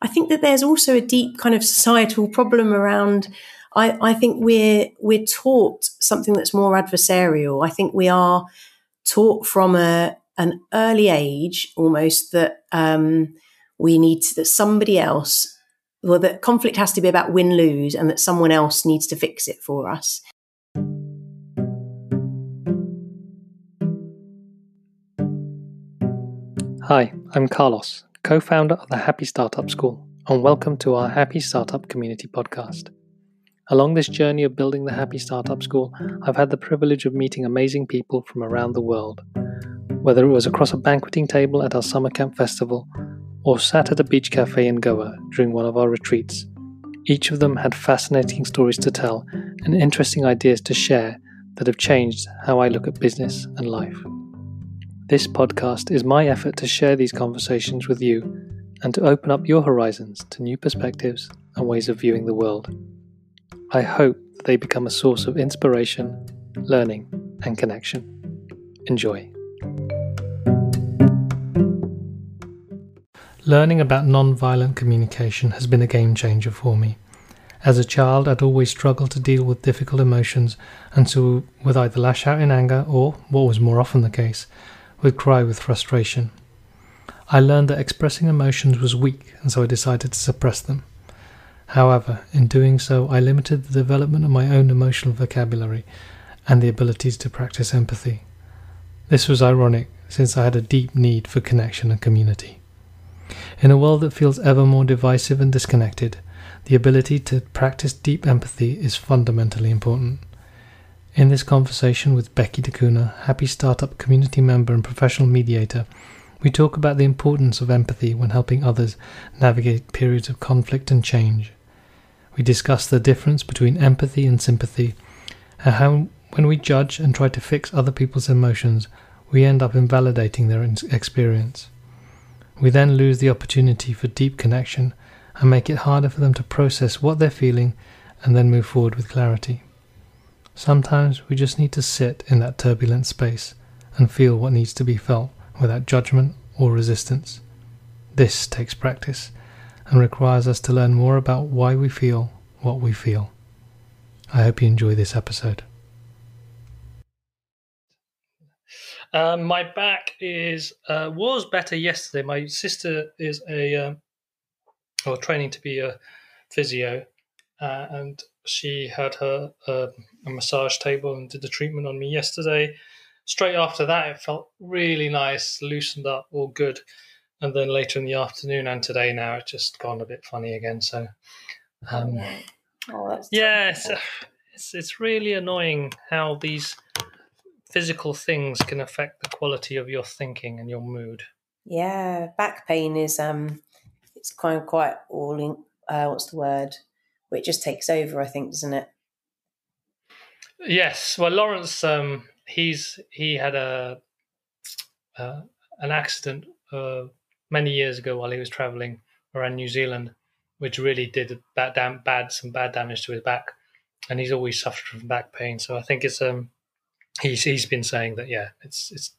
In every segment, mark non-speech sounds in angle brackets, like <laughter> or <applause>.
I think that there's also a deep kind of societal problem around. I, I think we're we're taught something that's more adversarial. I think we are taught from a an early age almost that um, we need to, that somebody else well that conflict has to be about win lose and that someone else needs to fix it for us Hi, I'm Carlos, co founder of the Happy Startup School, and welcome to our Happy Startup Community podcast. Along this journey of building the Happy Startup School, I've had the privilege of meeting amazing people from around the world. Whether it was across a banqueting table at our summer camp festival or sat at a beach cafe in Goa during one of our retreats, each of them had fascinating stories to tell and interesting ideas to share that have changed how I look at business and life. This podcast is my effort to share these conversations with you and to open up your horizons to new perspectives and ways of viewing the world. I hope they become a source of inspiration, learning, and connection. Enjoy. Learning about non-violent communication has been a game changer for me. As a child, I'd always struggled to deal with difficult emotions and so would either lash out in anger or, what was more often the case, would cry with frustration. I learned that expressing emotions was weak, and so I decided to suppress them. However, in doing so, I limited the development of my own emotional vocabulary and the abilities to practice empathy. This was ironic, since I had a deep need for connection and community. In a world that feels ever more divisive and disconnected, the ability to practice deep empathy is fundamentally important. In this conversation with Beccie D'Cunha, happy startup community member and professional mediator, we talk about the importance of empathy when helping others navigate periods of conflict and change. We discuss the difference between empathy and sympathy, and how, when we judge and try to fix other people's emotions, we end up invalidating their experience. We then lose the opportunity for deep connection and make it harder for them to process what they're feeling and then move forward with clarity. Sometimes we just need to sit in that turbulent space and feel what needs to be felt without judgment or resistance. This takes practice and requires us to learn more about why we feel what we feel. I hope you enjoy this episode. Um, my back is uh, was better yesterday. My sister is a um, or training to be a physio, uh, and she had her uh, a massage table and did the treatment on me yesterday. Straight after that, it felt really nice, loosened up, all good. And then later in the afternoon and today now, it's just gone a bit funny again. So, um, oh, yeah, it's, it's, it's really annoying how these physical things can affect the quality of your thinking and your mood. Yeah, back pain is um, it's kind of quite all in. Uh, what's the word? It just takes over, I think, doesn't it? Yes. Well, Lawrence, um, he's he had a uh, an accident uh, many years ago while he was traveling around New Zealand, which really did bad, dam- bad some bad damage to his back, and he's always suffered from back pain. So I think it's um he's he's been saying that yeah, it's it's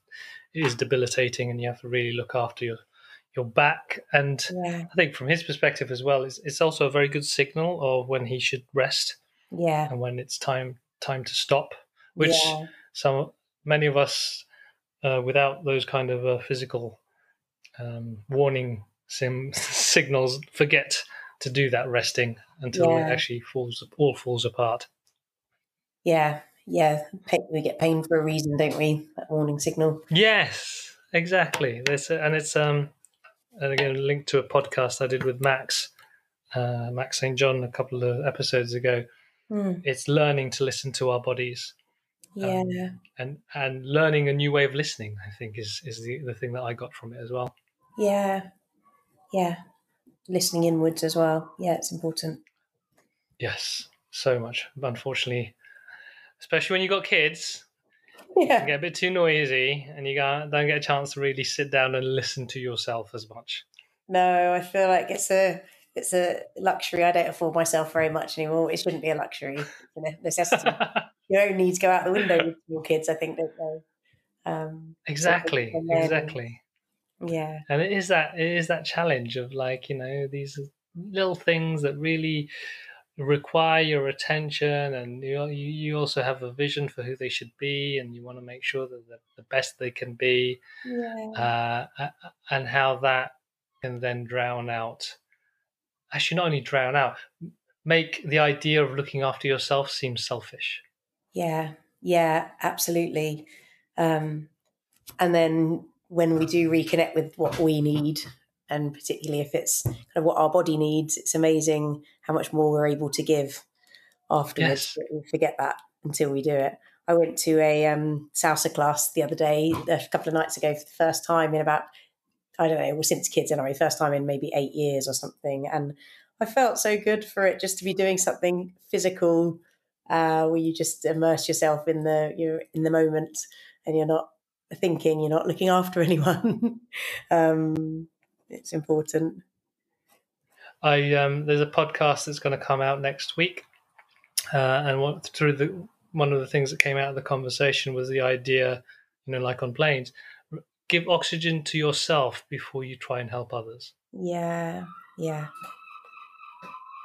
it is debilitating, and you have to really look after your your back. And yeah. I think from his perspective as well, it's it's also a very good signal of when he should rest. Yeah, and when it's time time to stop, which yeah. some many of us uh, without those kind of uh, physical um, warning sim- <laughs> signals forget to do that resting until yeah. it actually falls all falls apart. Yeah, yeah, we get pain for a reason, don't we? That warning signal. Yes, exactly. This and it's um, and again linked to a podcast I did with Max, uh, Max St John, a couple of episodes ago, Mm. It's learning to listen to our bodies. Yeah. Um, and and learning a new way of listening, I think, is is the, the thing that I got from it as well. Yeah. Yeah. Listening inwards as well. Yeah, it's important. Yes, so much. Unfortunately, especially when you've got kids, yeah. get a bit too noisy and you don't get a chance to really sit down and listen to yourself as much. No, I feel like it's a it's a luxury I don't afford myself very much anymore. It shouldn't be a luxury, it's a necessity. <laughs> your own needs go out the window with your kids, I think, don't they? Um, exactly, exactly. Yeah. And it is that it is that challenge of like, you know, these little things that really require your attention and you you also have a vision for who they should be and you want to make sure that they're the best they can be yeah. uh, and how that can then drown out actually not only drown out make the idea of looking after yourself seem selfish yeah yeah absolutely um, and then when we do reconnect with what we need and particularly if it's kind of what our body needs, it's amazing how much more we're able to give afterwards. Yes. We forget that until we do it. I went to a um, salsa class the other day, a couple of nights ago, for the first time in about, I don't know, well, since kids anyway, first time in maybe eight years or something. And I felt so good for it just to be doing something physical uh, where you just immerse yourself in the you're in the moment and you're not thinking, you're not looking after <laughs> anyone. um, it's important. I um, there's a podcast that's going to come out next week, uh, and what, through the one of the things that came out of the conversation was the idea, you know, like on planes, give oxygen to yourself before you try and help others. Yeah, yeah.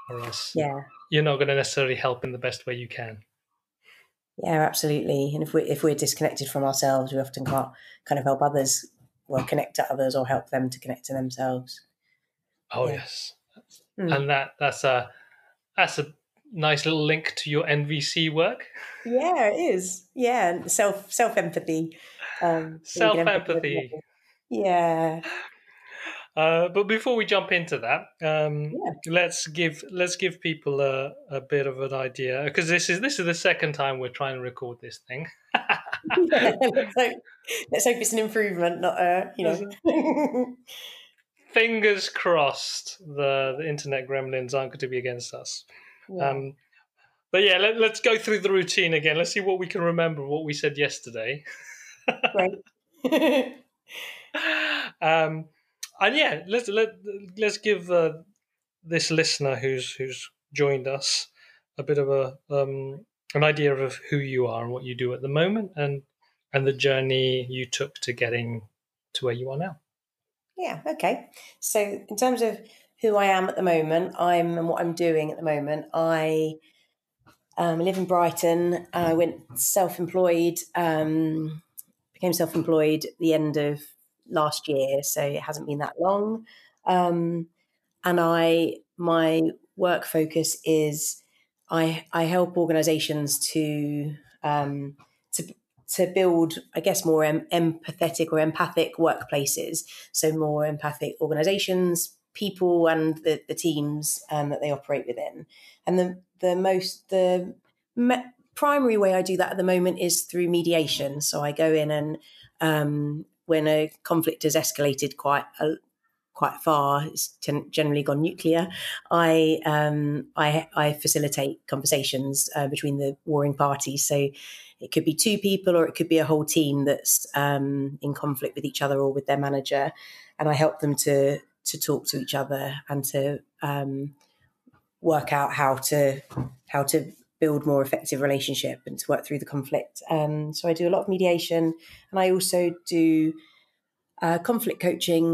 Or else, yeah, you're not going to necessarily help in the best way you can. Yeah, absolutely. And if we if we're disconnected from ourselves, we often can't kind of help others well connect to others or help them to connect to themselves. Oh yeah. yes, mm. and that that's a that's a nice little link to your NVC work. Yeah, it is. Yeah, self self empathy. Um, self empathy. Yeah. Uh, but before we jump into that, um, yeah. let's give let's give people a, a bit of an idea because this is this is the second time we're trying to record this thing. <laughs> let's, hope, let's hope it's an improvement, not a you know. <laughs> Fingers crossed, the the internet gremlins aren't going to be against us. Yeah. Um, but yeah, let, us go through the routine again. Let's see what we can remember, what we said yesterday. Right. <laughs> um, and yeah, let's let let's give uh, this listener who's who's joined us a bit of a um, an idea of who you are and what you do at the moment, and and the journey you took to getting to where you are now. Yeah. Okay. So in terms of who I am at the moment, I'm and what I'm doing at the moment, I um, live in Brighton. I went self-employed. Um, became self-employed at the end of last year, so it hasn't been that long. Um, and I, my work focus is I I help organisations to um, to to build, I guess, more em- empathetic or empathic workplaces. So more empathic organisations, people, and the, the teams um, that they operate within. And the the most the me- primary way I do that at the moment is through mediation. So I go in and um, when a conflict has escalated quite a, quite far, it's generally gone nuclear. I um, I, I, facilitate conversations uh, between the warring parties. So it could be two people, or it could be a whole team that's um, in conflict with each other or with their manager, and I help them to to talk to each other and to um, work out how to how to build more effective relationship and to work through the conflict. Um, so I do a lot of mediation, and I also do uh, conflict coaching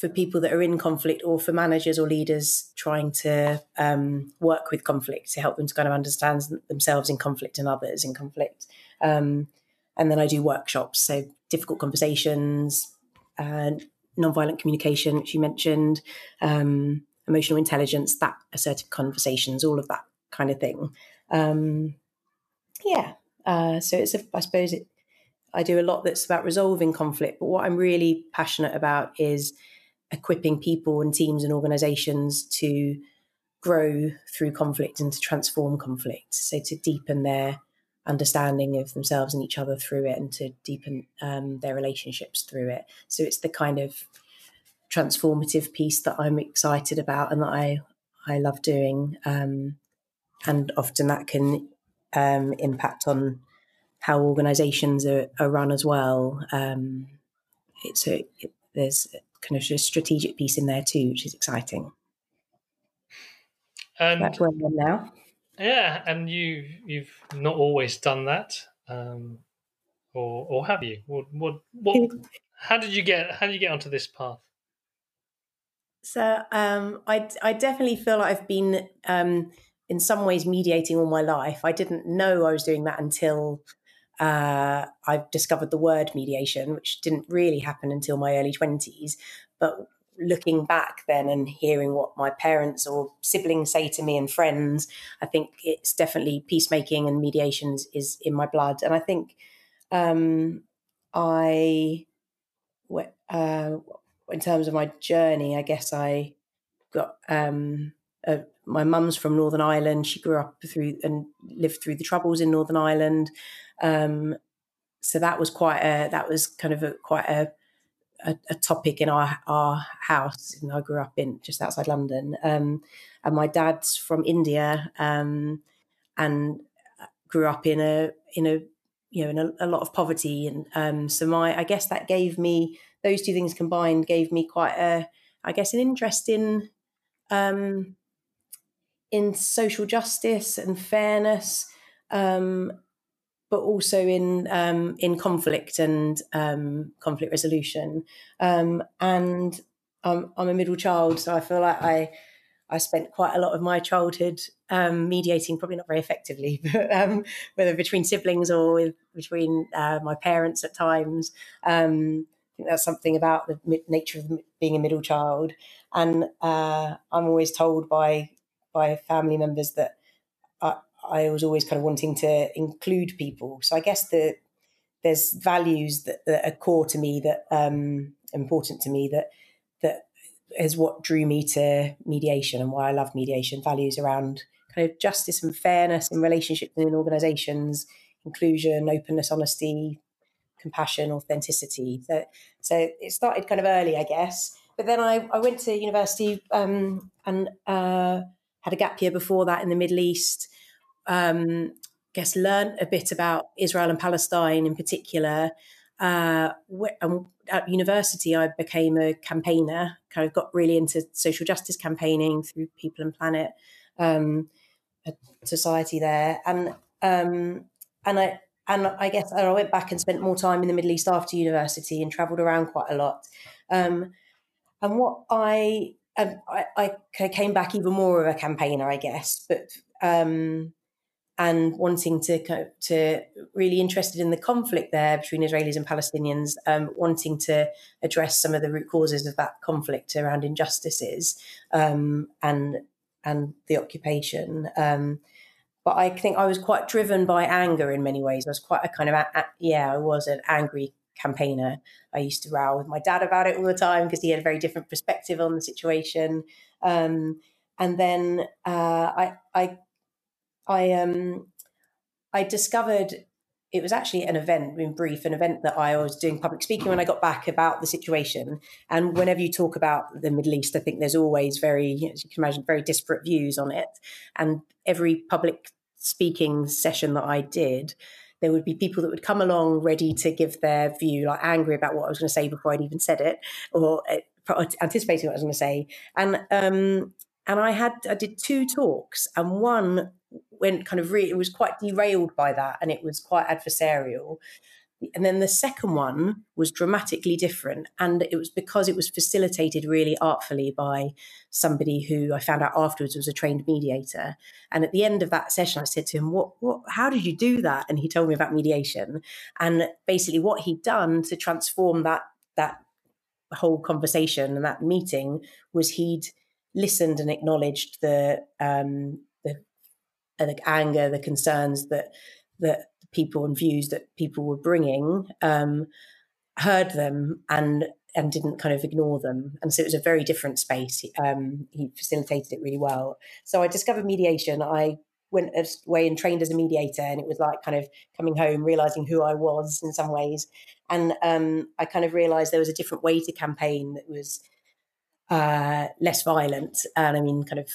for people that are in conflict or for managers or leaders trying to um, work with conflict to help them to kind of understand themselves in conflict and others in conflict. Um, and then I do workshops, so difficult conversations, uh, nonviolent communication, which you mentioned, um, emotional intelligence, that assertive conversations, all of that kind of thing. Um, yeah. Uh, so it's, a, I suppose it, I do a lot that's about resolving conflict, but what I'm really passionate about is equipping people and teams and organizations to grow through conflict and to transform conflict. So to deepen their understanding of themselves and each other through it and to deepen um, their relationships through it. So it's the kind of transformative piece that I'm excited about and that I, I love doing. Um, and often that can um, impact on how organizations are, are run as well. Um, it's a, it, there's kind of a strategic piece in there too, which is exciting. And that's where I am now. Yeah, and you you've not always done that, um, or or have you? What what what? how did you get how did you get onto this path? So um, I I definitely feel like I've been um, in some ways mediating all my life. I didn't know I was doing that until uh, I discovered the word mediation, which didn't really happen until my early twenties. But looking back then and hearing what my parents or siblings say to me and friends, I think it's definitely peacemaking and mediation is in my blood. And I think um, I, uh, in terms of my journey, I guess I got um, a, my mum's from Northern Ireland. She grew up through and lived through the troubles in Northern Ireland. Um, so that was quite a that was kind of a quite a a, a, topic in our our house. And I grew up in just outside London, um, and my dad's from India, um, and grew up in a in a you know in a, a lot of poverty, and um, so my I guess that gave me those two things combined gave me quite a I guess an interest in um, in social justice and fairness. Um, but also in um, in conflict and um, conflict resolution. Um, and I'm, I'm, a middle child, so I feel like I I spent quite a lot of my childhood um, mediating, probably not very effectively, <laughs> but whether between siblings or with, between uh, my parents at times. I think that's something about the nature of being a middle child, and uh, I'm always told by by family members that I was always kind of wanting to include people. So I guess that there's values that, that, are core to me that um, important to me that that is what drew me to mediation and why I love mediation. Values around kind of justice and fairness in relationships and in organisations, inclusion, openness, honesty, compassion, authenticity. So so it started kind of early, I guess. But then I, I went to university um, and uh, had a gap year before that in the Middle East um, I guess learned a bit about Israel and Palestine in particular. Uh, at university, I became a campaigner. Kind of got really into social justice campaigning through People and Planet um, society there, and um, and I and I guess I went back and spent more time in the Middle East after university and travelled around quite a lot. Um, and what I, um, I, I came back even more of a campaigner, I guess, but um, and wanting to to really interested in the conflict there between Israelis and Palestinians, um, wanting to address some of the root causes of that conflict around injustices um, and and the occupation. Um, but I think I was quite driven by anger in many ways. I was quite a kind of a, a, yeah, I was an angry campaigner. I used to row with my dad about it all the time because he had a very different perspective on the situation. Um, and then uh, I I I um I discovered it was actually an event in brief, an event that I was doing public speaking when I got back about the situation. And whenever you talk about the Middle East, I think there's always very, as you can imagine, very disparate views on it. And every public speaking session that I did, there would be people that would come along ready to give their view, like angry about what I was going to say before I'd even said it, or uh, anticipating what I was going to say. And um, and I had I did two talks, and one went kind of really, it was quite derailed by that and it was quite adversarial. And then the second one was dramatically different. And it was because it was facilitated really artfully by somebody who I found out afterwards was a trained mediator. And at the end of that session, I said to him, What, what, how did you do that? And he told me about mediation. And basically what he'd done to transform that, that whole conversation and that meeting was he'd listened and acknowledged the um, the anger, the concerns that that people and views that people were bringing, um, heard them and and didn't kind of ignore them. And so it was a very different space. Um, he facilitated it really well. So I discovered mediation. I went away and trained as a mediator, and it was like kind of coming home, realizing who I was in some ways. And um, I kind of realized there was a different way to campaign that was uh, less violent. And I mean, kind of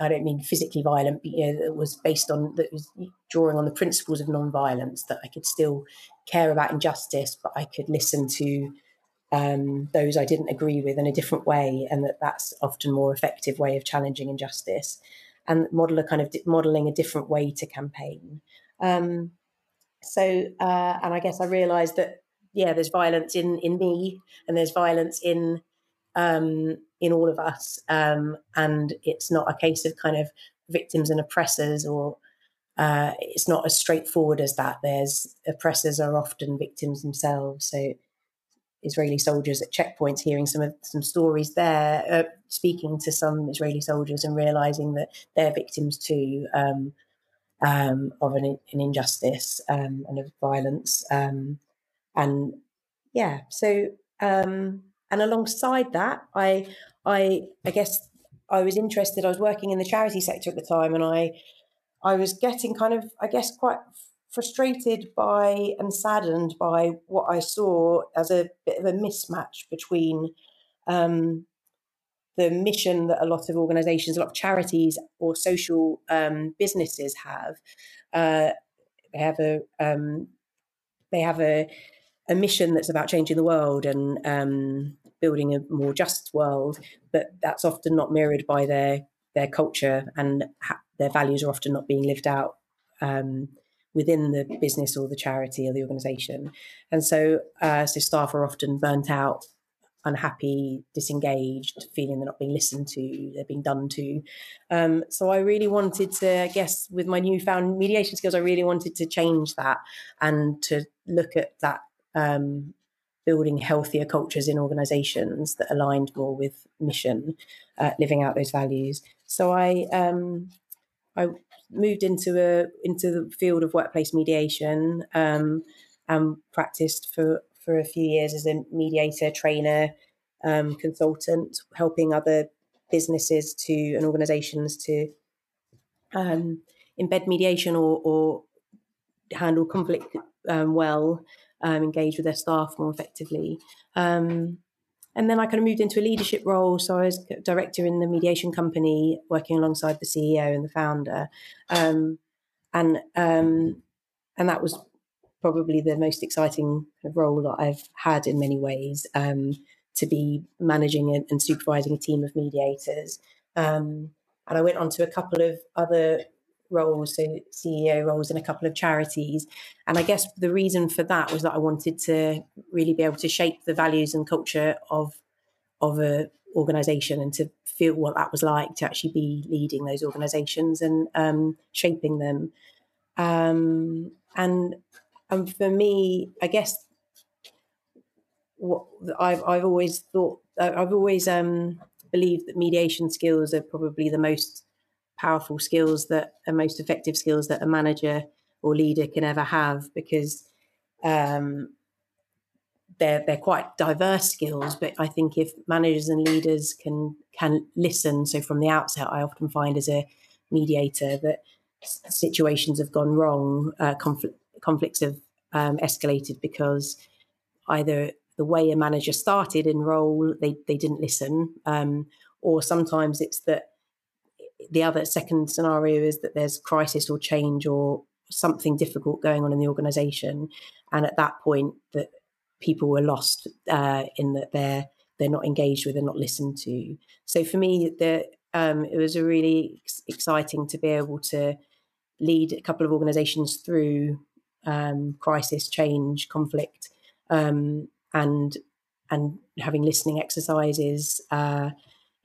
I don't mean physically violent, but you know, that was based on that was drawing on the principles of non-violence. That I could still care about injustice, but I could listen to um, those I didn't agree with in a different way, and that that's often more effective way of challenging injustice. And model a kind of modeling a different way to campaign. Um, so, uh, and I guess I realised that yeah, there's violence in in me, and there's violence in um, in all of us, um, and it's not a case of kind of victims and oppressors, or uh, it's not as straightforward as that. There's oppressors are often victims themselves, so. Israeli soldiers at checkpoints, hearing some of some stories there, uh, speaking to some Israeli soldiers and realizing that they're victims too um, um, of an, an injustice um, and of violence. Um, and yeah, so um, and alongside that, I I I guess I was interested. I was working in the charity sector at the time, and I I was getting kind of I guess quite frustrated by and saddened by what I saw as a bit of a mismatch between um, the mission that a lot of organizations, a lot of charities or social um, businesses have. Uh, they have a um, they have a a mission that's about changing the world and um, building a more just world, but that's often not mirrored by their their culture and ha- their values are often not being lived out um, within the business or the charity or the organization. And so, uh, so staff are often burnt out unhappy, disengaged, feeling they're not being listened to, they're being done to. Um, so I really wanted to, I guess, with my newfound mediation skills, I really wanted to change that and to look at that um, building healthier cultures in organizations that aligned more with mission, uh, living out those values. So I um, I moved into a into the field of workplace mediation um, and practiced for for a few years as a mediator, trainer, um, consultant, helping other businesses to and organizations to um, embed mediation or, or handle conflict um, well, um, engage with their staff more effectively. Um, and then I kind of moved into a leadership role. So I was director in the mediation company, working alongside the CEO and the founder. Um, and um, and that was probably the most exciting role that I've had in many ways um, to be managing and, and, supervising a team of mediators. Um, and I went on to a couple of other roles, so CEO roles in a couple of charities. And I guess the reason for that was that I wanted to really be able to shape the values and culture of of a organization and to feel what that was like to actually be leading those organizations and um, shaping them. Um, and and for me, I guess what I've I've always thought I've always um, believed that mediation skills are probably the most powerful skills that are most effective skills that a manager or leader can ever have because um, they're they're quite diverse skills. But I think if managers and leaders can can listen, so from the outset, I often find as a mediator that situations have gone wrong, uh, conflict conflicts have um, escalated because either the way a manager started in role, they, they didn't listen, um, or sometimes it's that the other second scenario is that there's crisis or change or something difficult going on in the organization, and at that point that people were lost uh, in that they're they're not engaged with, they're not listened to. So for me, the um, it was a really ex- exciting to be able to lead a couple of organizations through um, crisis, change, conflict, um, and and having listening exercises, uh,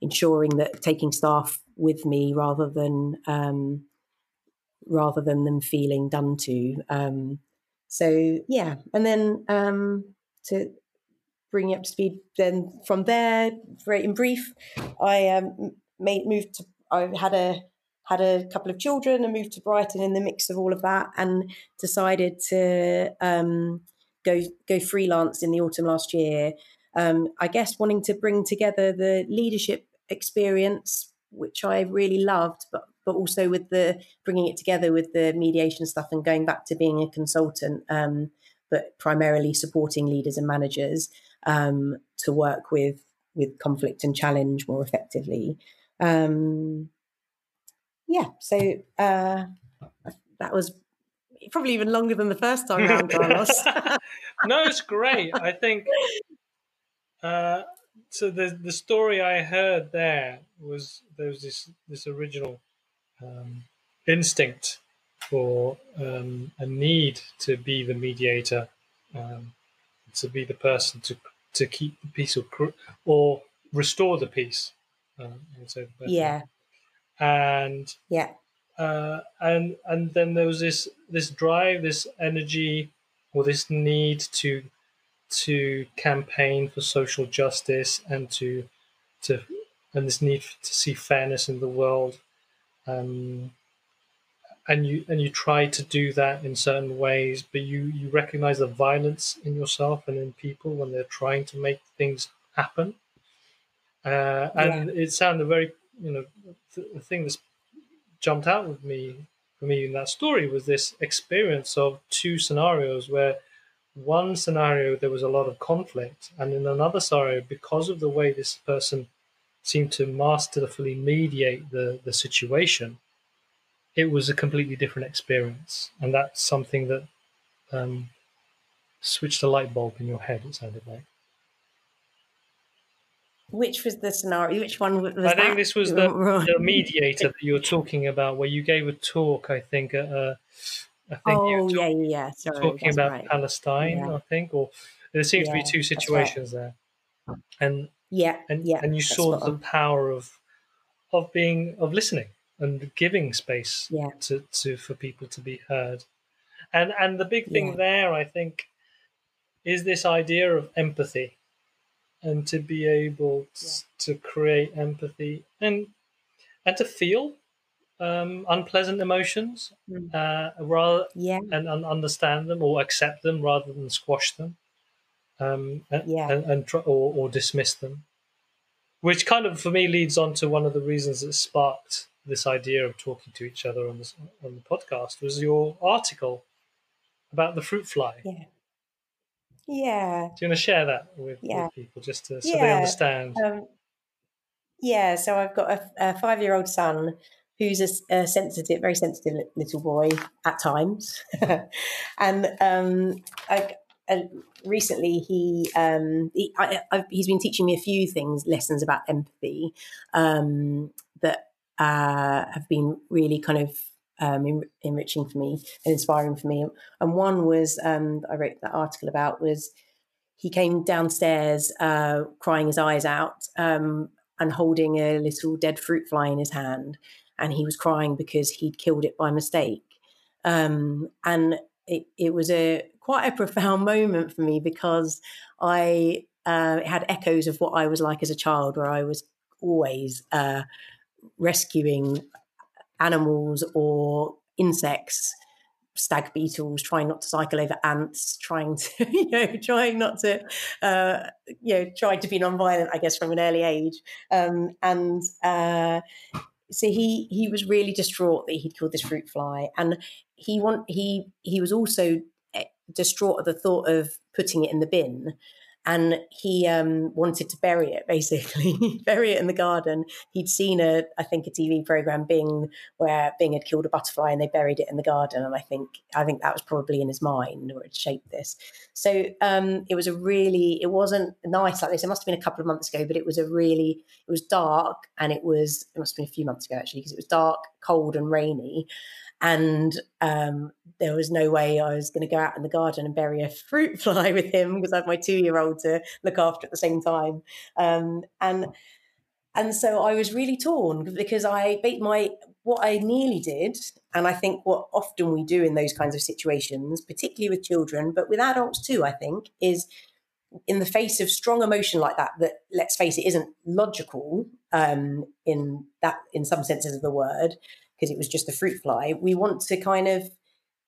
ensuring that taking staff with me rather than um, rather than them feeling done to. Um, so yeah, and then um, to bring you up to speed, then from there, very in brief, I um, made moved to. I had a had a couple of children and moved to Brighton in the mix of all of that, and decided to um, go go freelance in the autumn last year. Um, I guess wanting to bring together the leadership experience, which I really loved, but but also with the bringing it together with the mediation stuff and going back to being a consultant, um, but primarily supporting leaders and managers um, to work with with conflict and challenge more effectively. Um, yeah, so uh, that was probably even longer than the first time around, Carlos. <laughs> no, it's great. I think. Uh, so the the story I heard there was there was this this original um, instinct for um, a need to be the mediator, um, to be the person to to keep the peace or or restore the peace. Uh, yeah. And yeah. Uh, and and then there was this this drive, this energy, or this need to to campaign for social justice and to to and this need to see fairness in the world. Um, and you and you try to do that in certain ways, but you you recognize the violence in yourself and in people when they're trying to make things happen. Uh, and yeah. it sounded very, you know, the thing that's jumped out with me for me in that story was this experience of two scenarios where one scenario there was a lot of conflict, and in another scenario, because of the way this person seemed to masterfully mediate the the situation it was a completely different experience, and that's something that um, switched a light bulb in your head. It sounded like. Which was the scenario? Which one was? I think that? this was the, <laughs> the mediator that you were talking about, where you gave a talk. I think at a, I think oh yeah, yeah, Sorry, talking about right. Palestine. Yeah. I think, or there seems yeah, to be two situations right. there, and yeah, and yeah, and you saw the power of of being of listening and giving space yeah. to, to for people to be heard. And and the big thing yeah. there, I think, is this idea of empathy, and to be able to, yeah. to create empathy and and to feel um, unpleasant emotions, mm. uh, rather yeah. and, and, understand them or accept them rather than squash them, um, and, yeah, and, and tr- or, or dismiss them. Which kind of for me leads on to one of the reasons that sparked this idea of talking to each other on this on the podcast was your article about the fruit fly. Yeah. Yeah. Do you want to share that with, yeah. with people just to, so yeah. they understand? Um, yeah. So I've got a, a five year old son who's a, a, sensitive, very sensitive little boy at times, <laughs> and um, I, uh, recently he, um, he I, he's been teaching me a few things, lessons about empathy um, that uh, have been really kind of um, en- enriching for me and inspiring for me. And one was um, I wrote that article about was he came downstairs uh, crying his eyes out um, and holding a little dead fruit fly in his hand, and he was crying because he'd killed it by mistake. Um, and it, it was a quite a profound <laughs> moment for me because I uh, had echoes of what I was like as a child, where I was always uh, rescuing animals or insects stag beetles, trying not to cycle over ants, trying to, <laughs> you know, trying not to, uh, you know, trying to be non-violent, I guess, from an early age. Um, and uh, so he he was really distraught that he'd killed this fruit fly, and he want he he was also eh, distraught at the thought of putting it in the bin and he um, wanted to bury it basically <laughs> bury it in the garden. He'd seen a i think a tv program bing where bing had killed a butterfly and they buried it in the garden and i think i think that was probably in his mind or it shaped this. So um, it was a really it wasn't nice like this. It must have been a couple of months ago but it was a really it was dark and it was it must have been a few months ago actually because it was dark cold and rainy and um, there was no way I was going to go out in the garden and bury a fruit <laughs> fly with him because I had my two year old to look after at the same time. Um, and and so I was really torn because I my what I nearly did, and I think what often we do in those kinds of situations, particularly with children, but with adults too, I think, is in the face of strong emotion like that, that let's face it, isn't logical um, in that in some senses of the word, because it was just a fruit fly. We want to kind of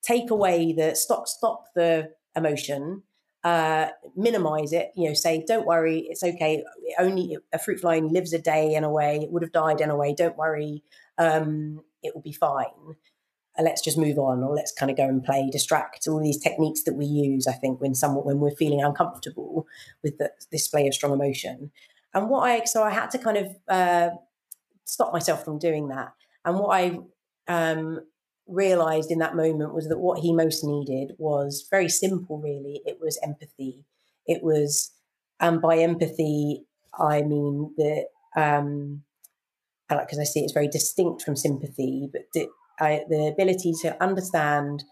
take away the stop stop the emotion, uh, minimize it. You know, say don't worry, it's okay. only a fruit fly only lives a day in a way. It would have died in a way. Don't worry, um, it will be fine. Uh, let's just move on, or let's kind of go and play, distract. All these techniques that we use, I think, when someone when we're feeling uncomfortable with the display of strong emotion. And what I so I had to kind of uh, stop myself from doing that and what I um, realized in that moment was that what he most needed was very simple, really. It was empathy. It was, and by empathy, I mean that, um, because I see it's very distinct from sympathy, but the, I, the ability to understand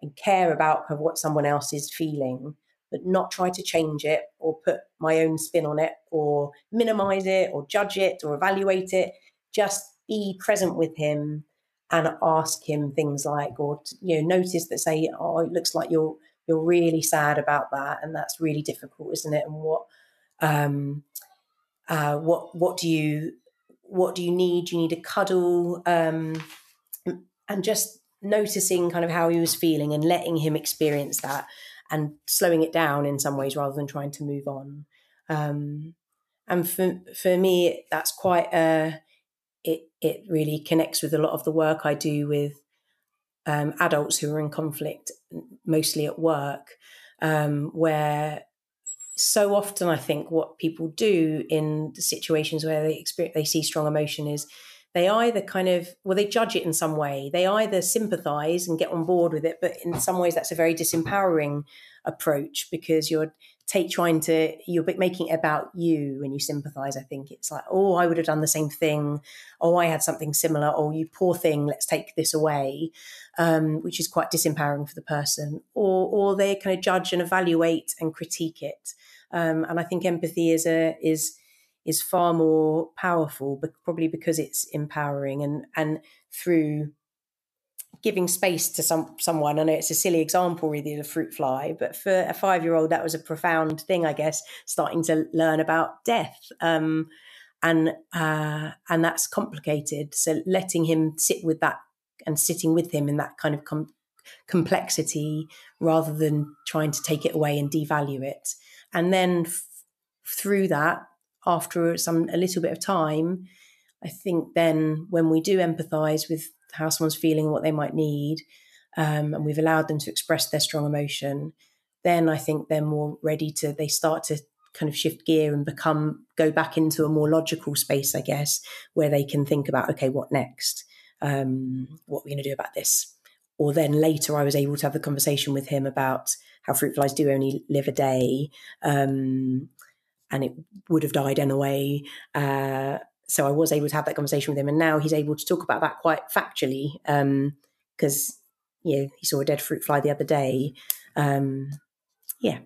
and care about what someone else is feeling but not try to change it or put my own spin on it or minimize it or judge it or evaluate it. Just be present with him and ask him things like, or you know, notice that say, "Oh, it looks like you're you're really sad about that, and that's really difficult, isn't it?" And what um, uh, what what do you what do you need? Do you need a cuddle? Um, and just noticing kind of how he was feeling and letting him experience that and slowing it down in some ways rather than trying to move on. Um, and for for me, that's quite a it it really connects with a lot of the work I do with um, adults who are in conflict, mostly at work, um, where so often I think what people do in the situations where they experience they see strong emotion is they either kind of well they judge it in some way they either sympathize and get on board with it but in some ways that's a very disempowering approach because you're take trying to you're making it about you when you sympathize i think. It's like oh i would have done the same thing. Oh i had something similar. Oh you poor thing let's take this away um, which is quite disempowering for the person. Or or they kind of judge and evaluate and critique it. Um, and i think empathy is a is is far more powerful but probably because it's empowering and and through giving space to some someone. I know it's a silly example, really, the fruit fly, but for a five year old, that was a profound thing, I guess, starting to learn about death. Um, and uh, and that's complicated. So letting him sit with that and sitting with him in that kind of com- complexity, rather than trying to take it away and devalue it, and then f- through that, after some a little bit of time, I think then when we do empathize with how someone's feeling, what they might need, um, and we've allowed them to express their strong emotion, then I think they're more ready to, they start to kind of shift gear and become, go back into a more logical space, I guess, where they can think about, okay, what next? Um, what are we going to do about this? Or then later, I was able to have the conversation with him about how fruit flies do only live a day. Um, and it would have died anyway. Uh, so I was able to have that conversation with him, and now he's able to talk about that quite factually because um, yeah, he saw a dead fruit fly the other day. Um, yeah.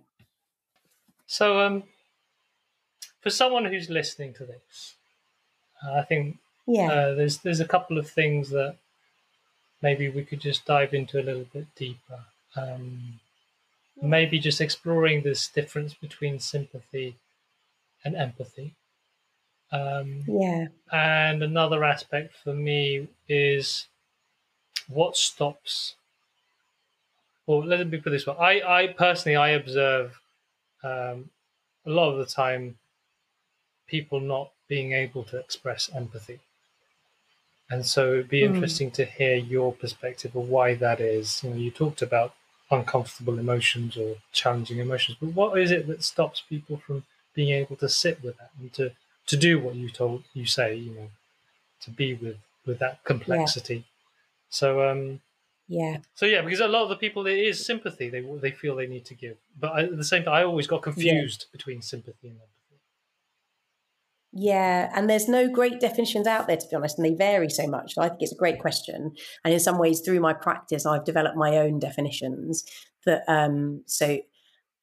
So, um, for someone who's listening to this, uh, I think yeah, uh, there's there's a couple of things that maybe we could just dive into a little bit deeper. Um, maybe just exploring this difference between sympathy and empathy. Um, yeah. And another aspect for me is what stops. Well, let me put this way. I, I personally, I observe um, a lot of the time people not being able to express empathy. And so it'd be mm. interesting to hear your perspective of why that is. You know, you talked about uncomfortable emotions or challenging emotions, but what is it that stops people from being able to sit with that and to to do what you told you say, you know, to be with with that complexity. Yeah. So um yeah. So yeah, because a lot of the people there is sympathy they they feel they need to give, but I, at the same time, I always got confused yeah. between sympathy and empathy. Yeah, and there's no great definitions out there to be honest, and they vary so much. So I think it's a great question, and in some ways, through my practice, I've developed my own definitions that um so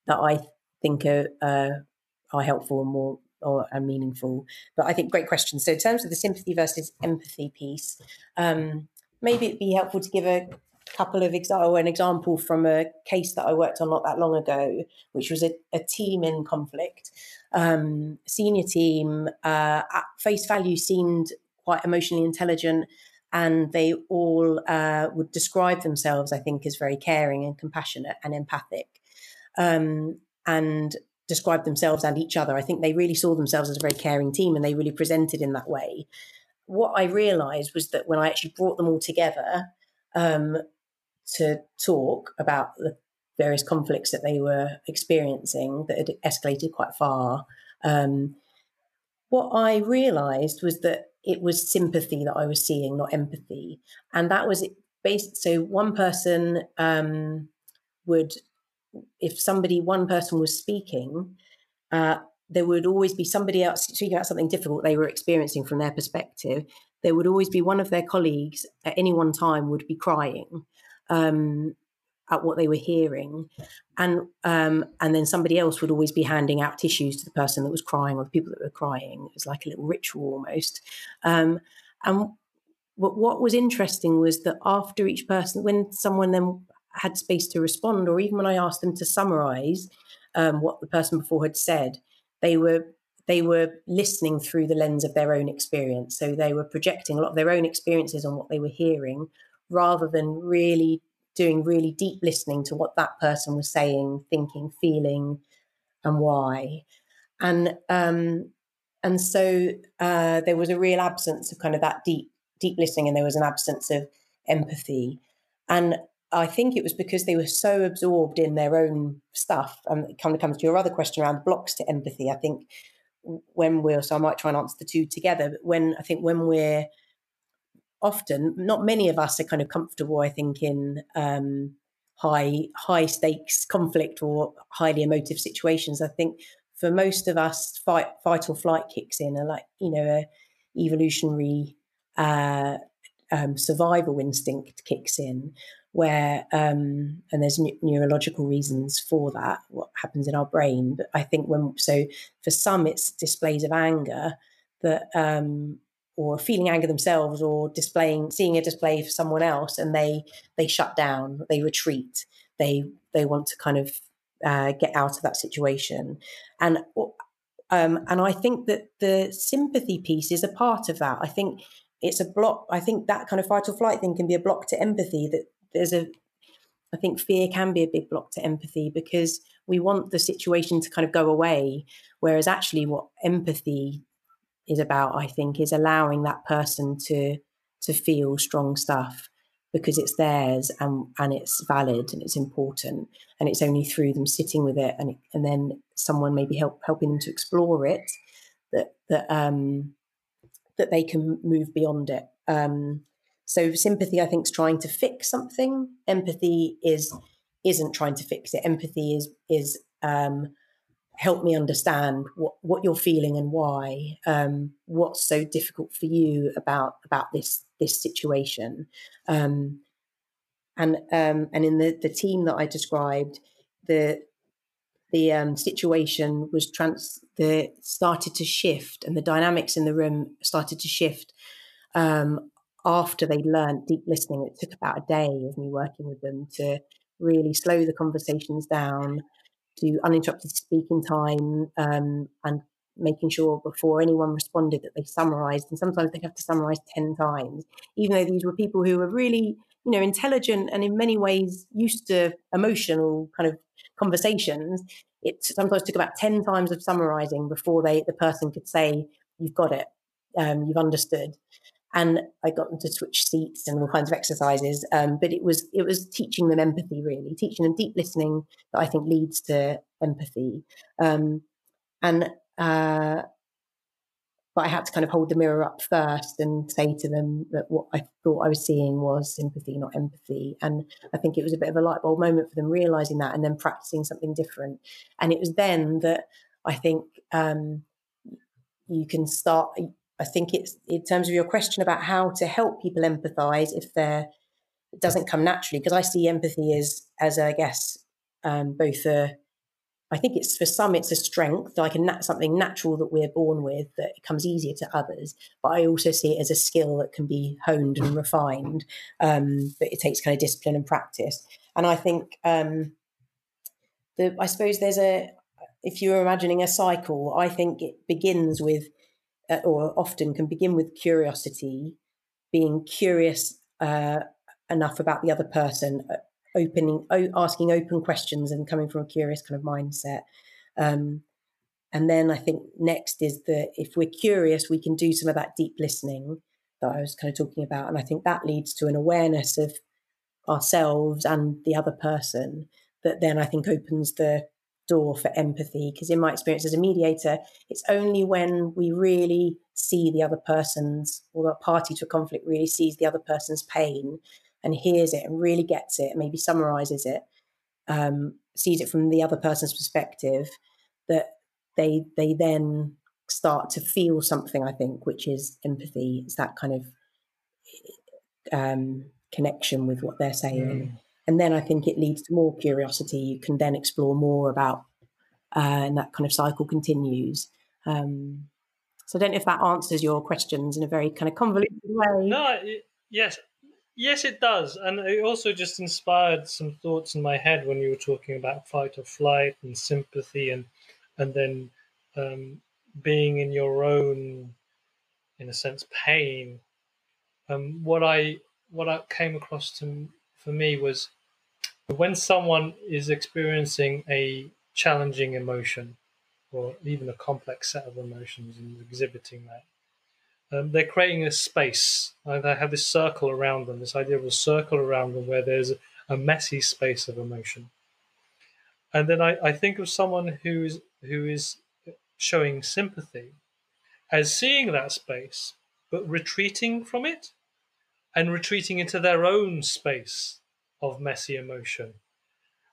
that I think are uh, are helpful and more or and meaningful. But I think great question. So in terms of the sympathy versus empathy piece, um, maybe it'd be helpful to give a couple of example, an example from a case that I worked on not that long ago, which was a, a team in conflict. Um, senior team uh, at face value seemed quite emotionally intelligent, and they all uh, would describe themselves, I think, as very caring and compassionate and empathic. Um, and described themselves and each other. I think they really saw themselves as a very caring team and they really presented in that way. What I realized was that when I actually brought them all together um, to talk about the various conflicts that they were experiencing that had escalated quite far, um, what I realized was that it was sympathy that I was seeing, not empathy. And that was based. So one person um, would if somebody, one person was speaking, uh, there would always be somebody else speaking about something difficult they were experiencing from their perspective. There would always be one of their colleagues at any one time would be crying. Um, at what they were hearing, and um, and then somebody else would always be handing out tissues to the person that was crying or the people that were crying. It was like a little ritual almost. Um, and what, what was interesting was that after each person, when someone then had space to respond, or even when I asked them to summarize um, what the person before had said, they were they were listening through the lens of their own experience. So they were projecting a lot of their own experiences on what they were hearing, rather than really doing really deep listening to what that person was saying, thinking, feeling, and why. And um, and so uh, there was a real absence of kind of that deep deep listening, and there was an absence of empathy. And I think it was because they were so absorbed in their own stuff. And it kind of comes to your other question around blocks to empathy. I think when we're so I might try and answer the two together. But when I think when we're often not many of us are kind of comfortable i think in um, high high stakes conflict or highly emotive situations i think for most of us fight fight or flight kicks in and like you know a evolutionary uh, um, survival instinct kicks in where um, and there's n- neurological reasons for that what happens in our brain but i think when so for some it's displays of anger that um, or feeling anger themselves or displaying seeing a display for someone else and they they shut down they retreat they they want to kind of uh, get out of that situation. And um, and I think that the sympathy piece is a part of that. I think it's a block I think that kind of fight or flight thing can be a block to empathy that there's a I think fear can be a big block to empathy because we want the situation to kind of go away whereas actually what empathy is about, I think, is allowing that person to to feel strong stuff because it's theirs and and it's valid and it's important and it's only through them sitting with it and and then someone maybe help helping them to explore it that that um that they can move beyond it. Um, so sympathy, I think, is trying to fix something. Empathy is isn't trying to fix it. Empathy is is um, help me understand what, what you're feeling and why. Um, what's so difficult for you about about this this situation? Um, and um, and in the the team that I described, the the um, situation was trans the started to shift, and the dynamics in the room started to shift um, after they learned deep listening. It took about a day of me working with them to really slow the conversations down to uninterrupted speaking time um, and making sure before anyone responded that they summarized and sometimes they have to summarize 10 times even though these were people who were really you know intelligent and in many ways used to emotional kind of conversations it sometimes took about 10 times of summarizing before they the person could say you've got it um, you've understood and I got them to switch seats and all kinds of exercises. Um, but it was it was teaching them empathy, really, teaching them deep listening that I think leads to empathy. Um, and uh, but I had to kind of hold the mirror up first and say to them that what I thought I was seeing was sympathy, not empathy. And I think it was a bit of a light bulb moment for them realizing that and then practicing something different. And it was then that I think um, you can start I think it's in terms of your question about how to help people empathize if they're it doesn't come naturally because I see empathy as as I guess um, both a I think it's for some it's a strength like a nat- something natural that we're born with that comes easier to others but I also see it as a skill that can be honed and refined um, but it takes kind of discipline and practice. And I think um, the I suppose there's a if you're imagining a cycle I think it begins with or often can begin with curiosity, being curious uh, enough about the other person, uh, opening, asking open questions, and coming from a curious kind of mindset. Um, and then I think next is that if we're curious, we can do some of that deep listening that I was kind of talking about. And I think that leads to an awareness of ourselves and the other person that then I think opens the door for empathy because in my experience as a mediator it's only when we really see the other person's or the party to a conflict really sees the other person's pain and hears it and really gets it and maybe summarizes it um, sees it from the other person's perspective that they they then start to feel something i think which is empathy it's that kind of um, connection with what they're saying mm. And then I think it leads to more curiosity. You can then explore more about, uh, and that kind of cycle continues. Um, so I don't know if that answers your questions in a very kind of convoluted way. No, it, yes, yes, it does, and it also just inspired some thoughts in my head when you were talking about fight or flight and sympathy, and and then um, being in your own, in a sense, pain. Um, what I what I came across to for me was when someone is experiencing a challenging emotion or even a complex set of emotions and exhibiting that. Um, they're creating a space. They have this circle around them, this idea of a circle around them where there's a messy space of emotion. And then I, I think of someone who is who is showing sympathy as seeing that space, but retreating from it and retreating into their own space of messy emotion.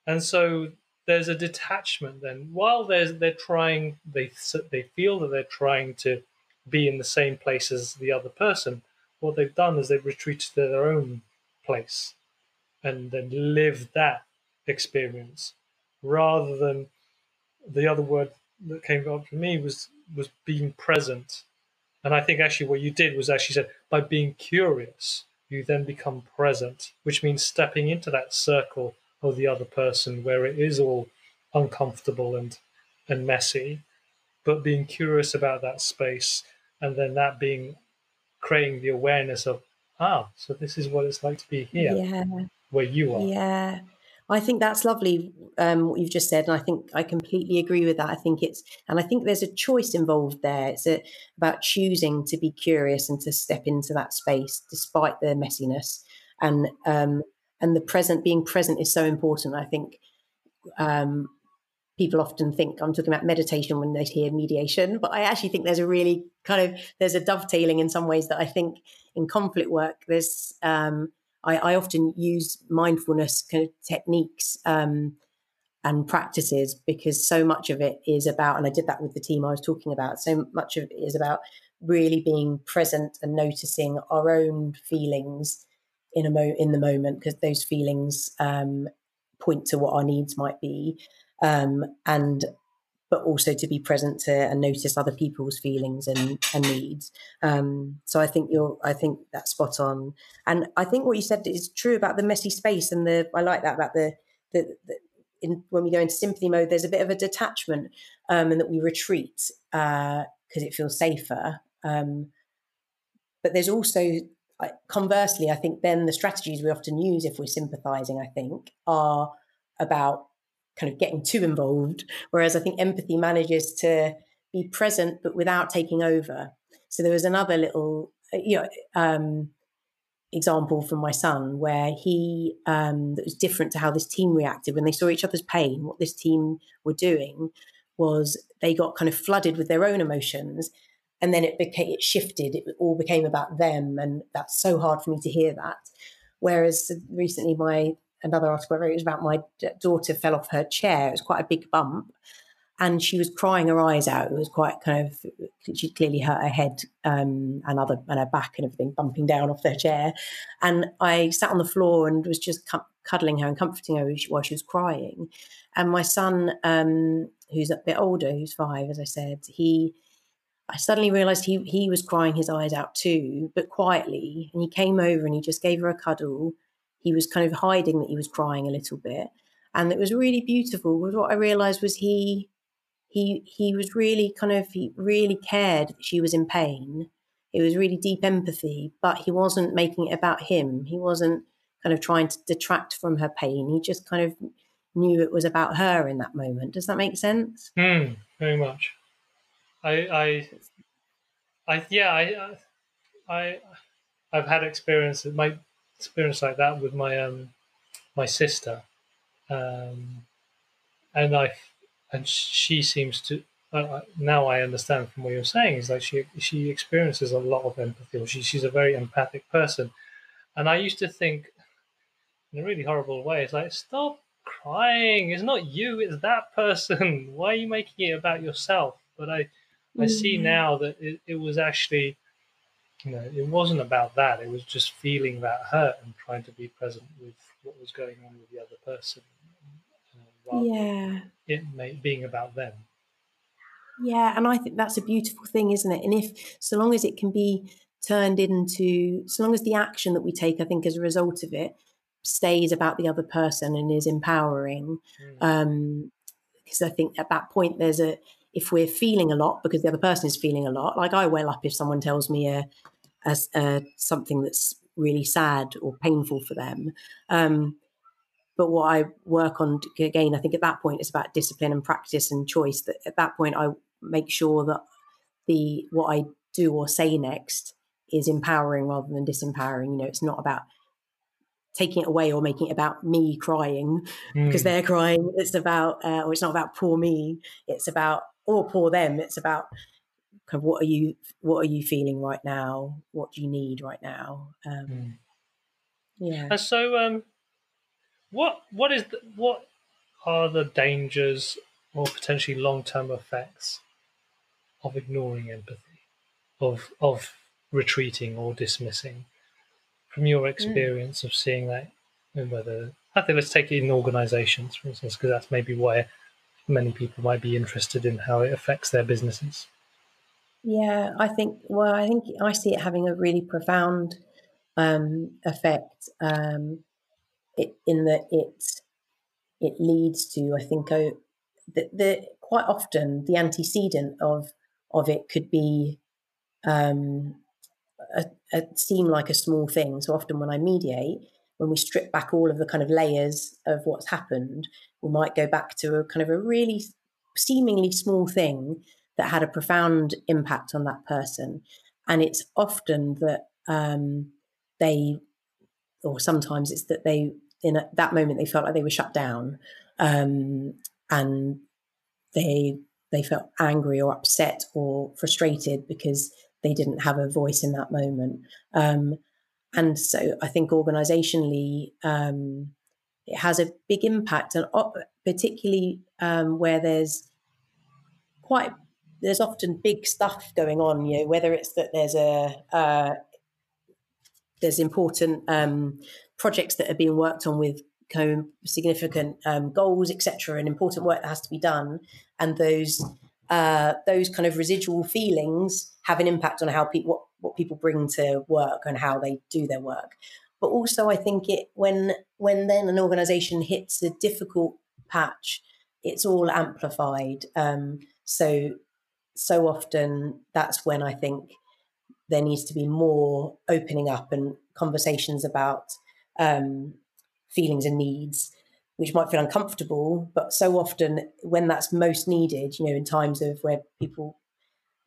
And so there's a detachment then while there's they're trying they they feel that they're trying to be in the same place as the other person what they've done is they've retreated to their own place and then live that experience rather than the other word that came up for me was was being present and i think actually what you did was actually said by being curious you then become present which means stepping into that circle of the other person where it is all uncomfortable and and messy but being curious about that space and then that being creating the awareness of ah so this is what it's like to be here yeah. where you are yeah I think that's lovely um, what you've just said, and I think I completely agree with that. I think it's, and I think there's a choice involved there. It's a, about choosing to be curious and to step into that space despite the messiness, and um, and the present being present is so important. I think um, people often think I'm talking about meditation when they hear mediation, but I actually think there's a really kind of there's a dovetailing in some ways that I think in conflict work there's um, I, I, often use mindfulness kind of techniques um, and practices because so much of it is about and I did that with the team I was talking about. So much of it is about really being present and noticing our own feelings in a mo in the moment because those feelings um, point to what our needs might be, um, and but also to be present to and notice other people's feelings and, and needs. Um, so I think you're, I think that's spot on. And I think what you said is true about the messy space and the, I like that about the, the, the in, when we go into sympathy mode, there's a bit of a detachment um, and that we retreat because uh, it feels safer. Um, but there's also conversely, I think then the strategies we often use if we're sympathizing, I think, are about kind of getting too involved. Whereas I think empathy manages to be present but without taking over. So there was another little, uh, you know, um, example from my son where he um, that was different to how this team reacted when they saw each other's pain. What this team were doing was they got kind of flooded with their own emotions and then it became it shifted it all became about them and that's so hard for me to hear that whereas recently my another article i wrote was about my daughter fell off her chair it was quite a big bump and she was crying her eyes out. It was quite kind of she clearly hurt her head um, and other and her back and everything, bumping down off her chair. And I sat on the floor and was just cuddling her and comforting her while she was crying. And my son, um, who's a bit older, who's five, as I said, he I suddenly realized he he was crying his eyes out too, but quietly. And he came over and he just gave her a cuddle. He was kind of hiding that he was crying a little bit, and it was really beautiful. Was what I realized was he he he was really kind of he really cared that she was in pain. It was really deep empathy, but he wasn't making it about him. He wasn't kind of trying to detract from her pain. He just kind of knew it was about her in that moment. Does that make sense? Mm, very much. I, I, I, yeah, I, I, I've had experience, my experience like that with my um, my sister, um, and I, and she seems to. Uh, now I understand from what you're saying is like she she experiences a lot of empathy. Or she, she's a very empathic person, and I used to think in a really horrible way. It's like stop crying. It's not you. It's that person. <laughs> Why are you making it about yourself? But I I see mm. now that it, it was actually you know, it wasn't about that. It was just feeling that hurt and trying to be present with what was going on with the other person. Uh, yeah. It may, being about them. Yeah, and I think that's a beautiful thing, isn't it? And if so long as it can be turned into, so long as the action that we take, I think, as a result of it, stays about the other person and is empowering. Mm. Um, because I think at that point there's a if we're feeling a lot because the other person is feeling a lot. Like I well up if someone tells me a, a, a something that's really sad or painful for them. Um, but what I work on again, I think at that point it's about discipline and practice and choice. That at that point I make sure that the what I do or say next is empowering rather than disempowering. You know, it's not about taking it away or making it about me crying mm. because they're crying. It's about, uh, or it's not about poor me. It's about or poor them. It's about kind of what are you what are you feeling right now? What do you need right now? Um, mm. Yeah. And so, um, what what is the, what are the dangers or potentially long term effects of ignoring empathy, of of retreating or dismissing? From your mm. experience mm. of seeing that, and whether I think let's take it in organisations, for instance, because that's maybe where many people might be interested in how it affects their businesses. Yeah, I think. Well, I think I see it having a really profound um, effect um, it, in that it it leads to. I think oh, the, the quite often the antecedent of of it could be um, a, a, seem like a small thing. So often when I mediate, when we strip back all of the kind of layers of what's happened, we might go back to a kind of a really seemingly small thing that had a profound impact on that person. And it's often that um, they, or sometimes it's that they, in a, that moment, they felt like they were shut down, um, and they they felt angry or upset or frustrated because they didn't have a voice in that moment. Um, and so I think organisationally, um, it has a big impact, and particularly um, where there's quite there's often big stuff going on. You know, whether it's that there's a uh, there's important um, projects that are being worked on with significant um, goals, etc., and important work that has to be done, and those uh, those kind of residual feelings have an impact on how people what, what people bring to work and how they do their work. But also, I think it when when then an organisation hits a difficult patch, it's all amplified. Um, so so often that's when I think there needs to be more opening up and conversations about um, feelings and needs which might feel uncomfortable, but so often when that's most needed, you know, in times of where people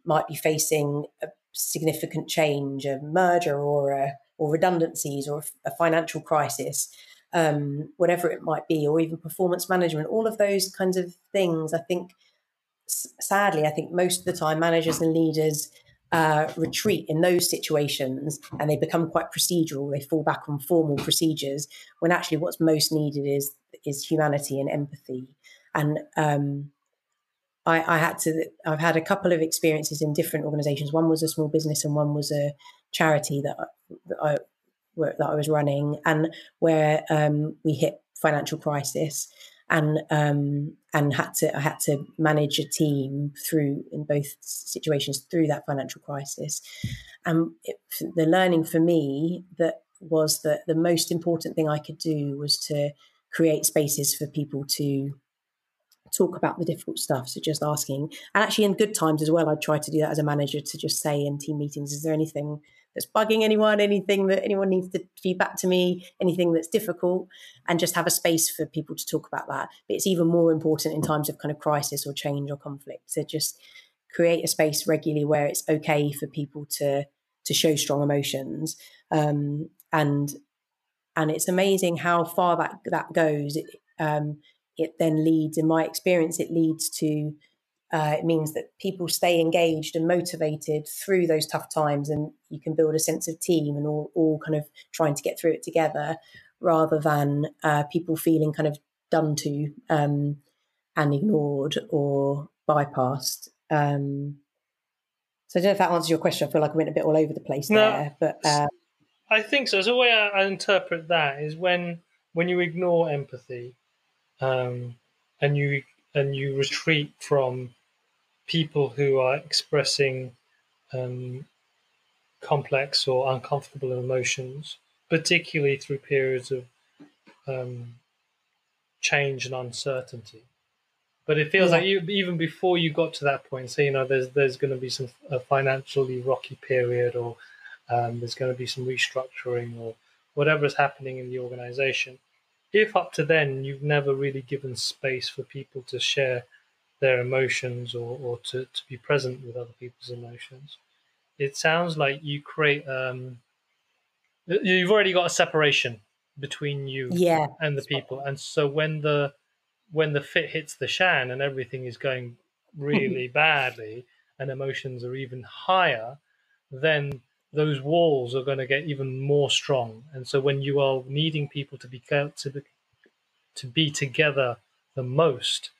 might be facing a significant change, a merger or a, or redundancies or a financial crisis, um, whatever it might be, or even performance management, all of those kinds of things. I think, sadly, I think most of the time managers and leaders uh, retreat in those situations and they become quite procedural. They fall back on formal procedures when actually what's most needed is is humanity and empathy. And um, I, I, had to. I've had a couple of experiences in different organisations. One was a small business, and one was a charity that, I, that I that I was running, and where um, we hit financial crisis and um, and had to I had to manage a team through in both situations through that financial crisis. And it, the learning for me that was that the most important thing I could do was to create spaces for people to talk about the difficult stuff. So just asking, and actually in good times as well, I try to do that as a manager to just say in team meetings, is there anything that's bugging anyone, anything that anyone needs to feedback to me, anything that's difficult, and just have a space for people to talk about that. But it's even more important in times of kind of crisis or change or conflict to just create a space regularly where it's okay for people to to show strong emotions um, and and it's amazing how far that that goes. It, um, it then leads, in my experience, it leads to uh, it means that people stay engaged and motivated through those tough times, and you can build a sense of team and all, all kind of trying to get through it together, rather than uh, people feeling kind of done to um, and ignored or bypassed. Um, So I don't know if that answers your question. I feel like I went a bit all over the place no, there, but uh, I think so. So the way I, I, interpret that is when when you ignore empathy, um, and you and you retreat from people who are expressing um, complex or uncomfortable emotions, particularly through periods of um, change and uncertainty. But it feels yeah. like you, even before you got to that point, so you know, there's there's going to be some a financially rocky period, or um, there's going to be some restructuring, or whatever is happening in the organization. If up to then you've never really given space for people to share their emotions or, or to, to be present with other people's emotions, it sounds like you create um, you've already got a separation between you yeah. and the people. And so when the when the fit hits the shan and everything is going <laughs> really badly and emotions are even higher then those walls are going to get even more strong. And so when you are needing people to be to be, to be together the most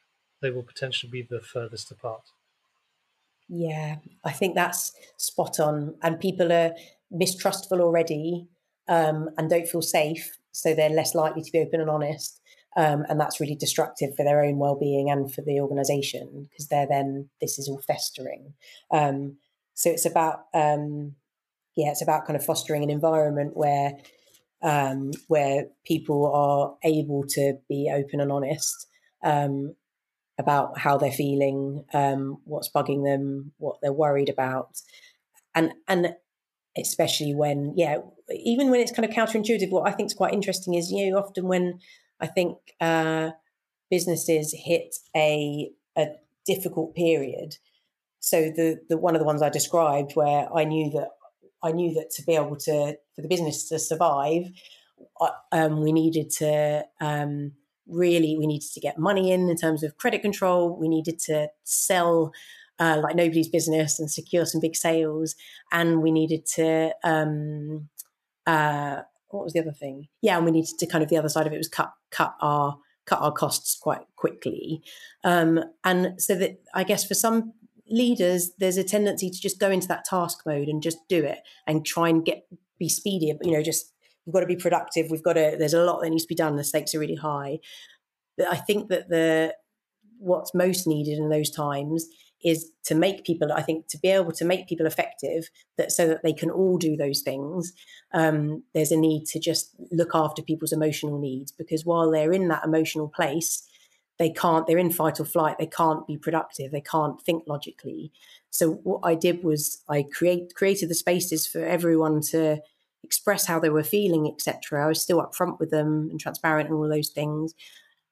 they will potentially be the furthest apart yeah, I think that's spot on. And people are mistrustful already um, and don't feel safe. So they're less likely to be open and honest. Um, and that's really destructive for their own well-being and for the organization because they're then this is all festering um, so it's about um, yeah it's about kind of fostering an environment where um, where people are able to be open and honest um, about how they're feeling, um, what's bugging them, what they're worried about, and and especially when yeah, even when it's kind of counterintuitive. What I think is quite interesting is you know often when I think uh, businesses hit a a difficult period. So the the one of the ones I described where I knew that I knew that to be able to for the business to survive, um, we needed to um, really we needed to get money in in terms of credit control. We needed to sell uh, like nobody's business and secure some big sales, and we needed to um, uh, what was the other thing? Yeah, and we needed to kind of the other side of it was cut cut our cut our costs quite quickly, um, and so that I guess for some leaders there's a tendency to just go into that task mode and just do it and try and get be speedy you know just we've got to be productive we've got to there's a lot that needs to be done the stakes are really high. But i think that the what's most needed in those times is to make people i think to be able to make people effective that so that they can all do those things um, there's a need to just look after people's emotional needs because while they're in that emotional place they can't they're in fight or flight they can't be productive they can't think logically. So what i did was i create created the spaces for everyone to express how they were feeling, etc. I was still upfront with them and transparent and all those things.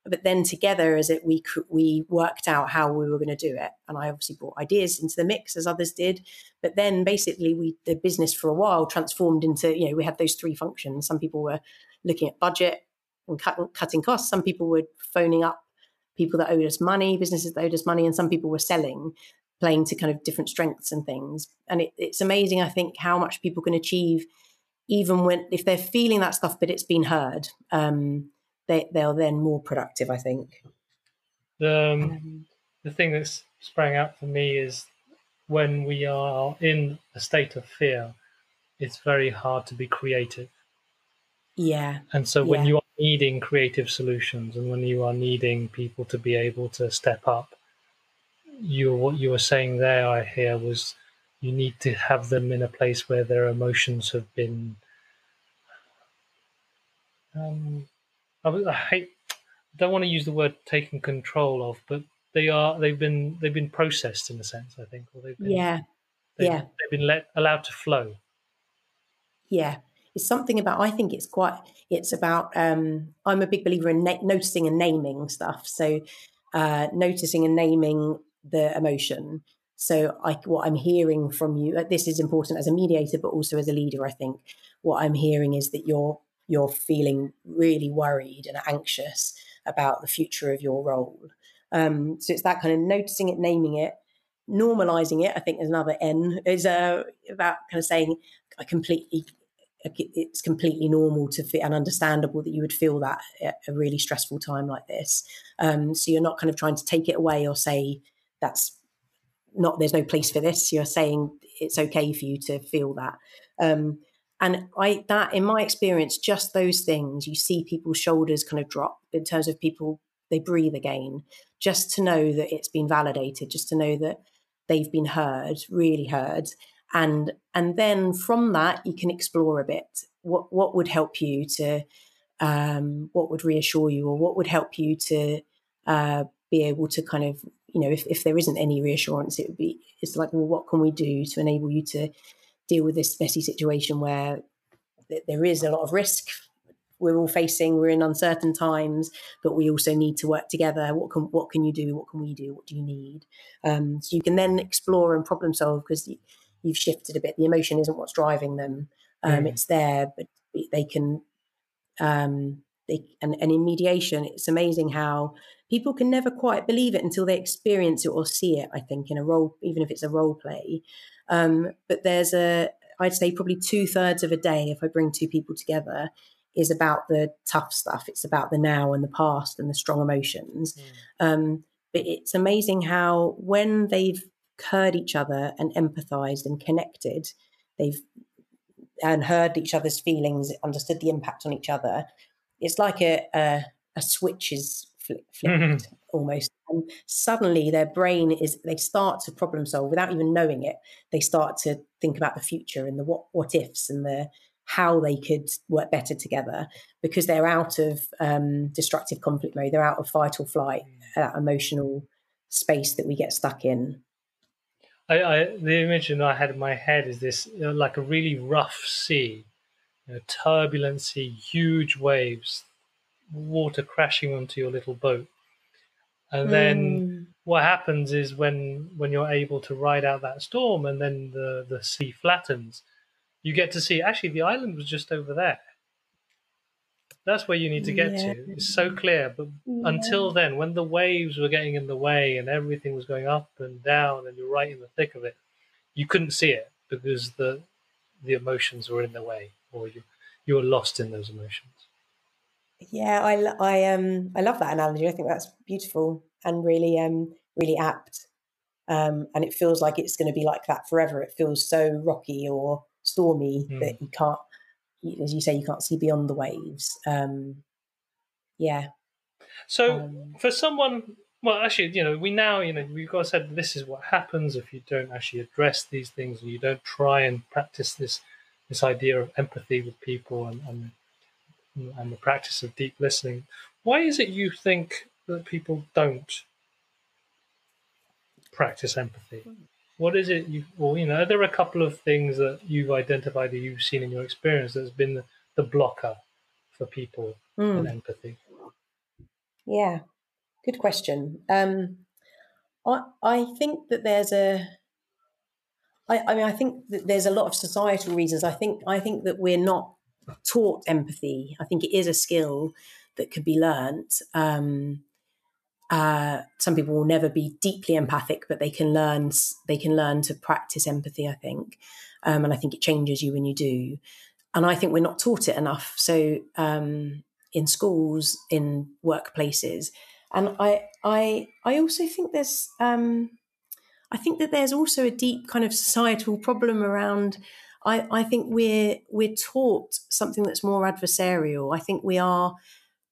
But then together, as it we we worked out how we were going to do it, and I obviously brought ideas into the mix as others did. But then basically, we the business for a while transformed into you know we had those three functions. Some people were looking at budget and cut, cutting costs. Some people were phoning up people that owed us money, businesses that owed us money, and some people were selling, playing to kind of different strengths and things. And it, it's amazing, I think, how much people can achieve even when if they're feeling that stuff, but it's been heard, um, they they're then more productive. I think. The um, um, the thing that's sprang out for me is when we are in a state of fear, it's very hard to be creative. Yeah. And so when yeah. you are needing creative solutions and when you are needing people to be able to step up, you what you were saying there, I hear, was you need to have them in a place where their emotions have been um, I, I hate I don't want to use the word taken control of, but they are they've been they've been processed in a sense, I think, or they've been, yeah, they've, yeah, they've been let allowed to flow. Yeah, it's something about. I think it's quite. It's about. Um, I'm a big believer in na- noticing and naming stuff. So, uh, noticing and naming the emotion so, I, what I'm hearing from you, this is important as a mediator, but also as a leader. I think what I'm hearing is that you're you're feeling really worried and anxious about the future of your role. Um, so it's that kind of noticing it, naming it, normalizing it. I think there's another N is uh, about kind of saying I completely it's completely normal to feel and understandable that you would feel that at a really stressful time like this. Um, so you're not kind of trying to take it away or say that's not there's no place for this you're saying it's okay for you to feel that. Um, and I that in my experience, just those things, you see people's shoulders kind of drop in terms of people they breathe again, just to know that it's been validated, just to know that they've been heard, really heard. And and then from that you can explore a bit. What what would help you to um, what would reassure you or what would help you to uh, be able to kind of you know if, if there isn't any reassurance it would be it's like well what can we do to enable you to deal with this messy situation where th- there is a lot of risk? We're all facing we're in uncertain times but we also need to work together. What can what can you do? What can we do? What do you need? Um, so you can then explore and problem solve because you, have shifted a bit. The emotion isn't what's driving them. Um, mm. it's there but they can um, they, and, and in mediation it's amazing how people can never quite believe it until they experience it or see it i think in a role even if it's a role play. Um, but there's a i'd say probably two-thirds of a day if i bring two people together is about the tough stuff. It's about the now and the past and the strong emotions. Mm. um, but it's amazing how when they've heard each other and empathized and connected they've and heard each other's feelings understood the impact on each other it's like a, a, a switch is flipped mm-hmm. almost. And suddenly their brain is, they start to problem solve without even knowing it. They start to think about the future and the what, what ifs and the how they could work better together because they're out of um, destructive conflict mode. They're out of fight or flight, mm. that emotional space that we get stuck in. I, I, the image that I had in my head is this you know, like a really rough sea, you know, turbulency, huge waves, water crashing onto your little boat. And then mm. what happens is when when you're able to ride out that storm and then the, the sea flattens, you get to see actually the island was just over there. That's where you need to get yeah. to. It's so clear. But yeah. until then, when the waves were getting in the way and everything was going up and down and you're right in the thick of it, you couldn't see it because the the emotions were in the way or you you were lost in those emotions. Yeah, I, I um I love that analogy. I think that's beautiful and really um really apt. Um, and it feels like it's going to be like that forever. It feels so rocky or stormy mm. that you can't, as you say, you can't see beyond the waves. Um, yeah. So um, for someone, well, actually, you know, we now, you know, we've got said this is what happens if you don't actually address these things and you don't try and practice this this idea of empathy with people and, and and the practice of deep listening. Why is it you think that people don't practice empathy? What is it you, well, you know, there are a couple of things that you've identified that you've seen in your experience that's been the, the blocker for people mm. in empathy? Yeah, good question. Um, I, I think that there's a, I, I mean, I think that there's a lot of societal reasons. I think, I think that we're not taught empathy. I think it is a skill that could be learnt. Um, uh, some people will never be deeply empathic, but they can learn. They can learn to practice empathy. I think, um, and I think it changes you when you do. And I think we're not taught it enough. So um, in schools, in workplaces, and I, I, I also think there's. Um, I think that there's also a deep kind of societal problem around I, I think we're we're taught something that's more adversarial. I think we are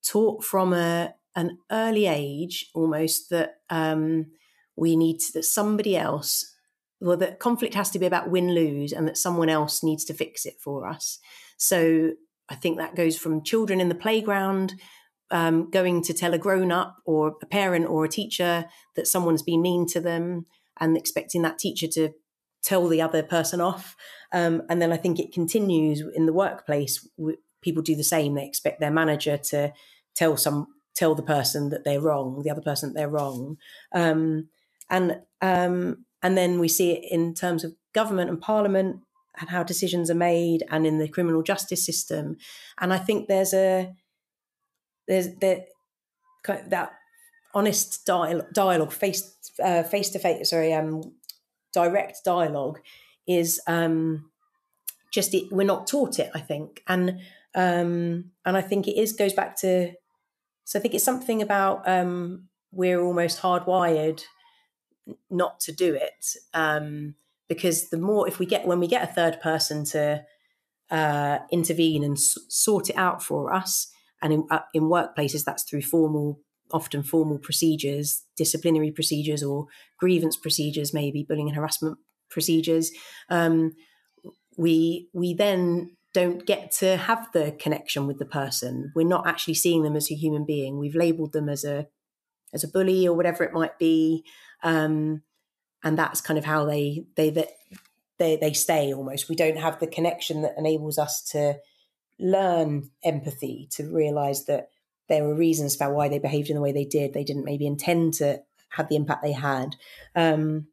taught from a an early age almost that um, we need to, that somebody else well that conflict has to be about win lose and that someone else needs to fix it for us so i think that goes from children in the playground um, going to tell a grown up or a parent or a teacher that someone's been mean to them and expecting that teacher to tell the other person off. Um, and then I think it continues in the workplace. people do the same. They expect their manager to tell some tell the person that they're wrong, the other person that they're wrong. Um, and um, and then we see it in terms of government and parliament and how decisions are made, and in the criminal justice system. And I think there's a there's there that honest dialogue, dialogue face uh, face to face. Sorry, um, direct dialogue is um, just it, we're not taught it. I think, and um, and I think it is goes back to. So I think it's something about um, we're almost hardwired not to do it. Um, because the more if we get when we get a third person to uh, intervene and s- sort it out for us, and in, uh, in workplaces that's through formal often formal procedures, disciplinary procedures, or grievance procedures, maybe bullying and harassment procedures. Um, we we then don't get to have the connection with the person. We're not actually seeing them as a human being. We've labelled them as a as a bully or whatever it might be, um, and that's kind of how they they that they they stay almost. We don't have the connection that enables us to learn empathy to realize that there were reasons about why they behaved in the way they did. They didn't maybe intend to have the impact they had. Um,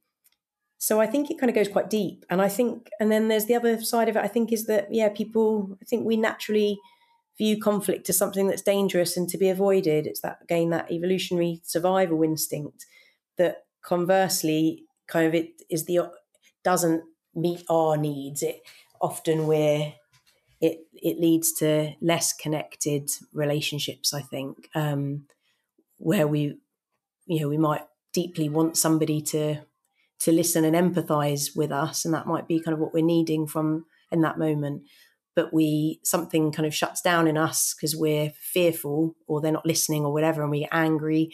so I think it kind of goes quite deep. And I think, and then there's the other side of it, I think, is that, yeah, people, I think we naturally view conflict as something that's dangerous and to be avoided. It's that, again, that evolutionary survival instinct that conversely kind of it is the, doesn't meet our needs. It often we're, it it leads to less connected relationships. I think um, where we, you know, we might deeply want somebody to to listen and empathize with us, and that might be kind of what we're needing from in that moment. But we something kind of shuts down in us because we're fearful or they're not listening or whatever, and we get angry,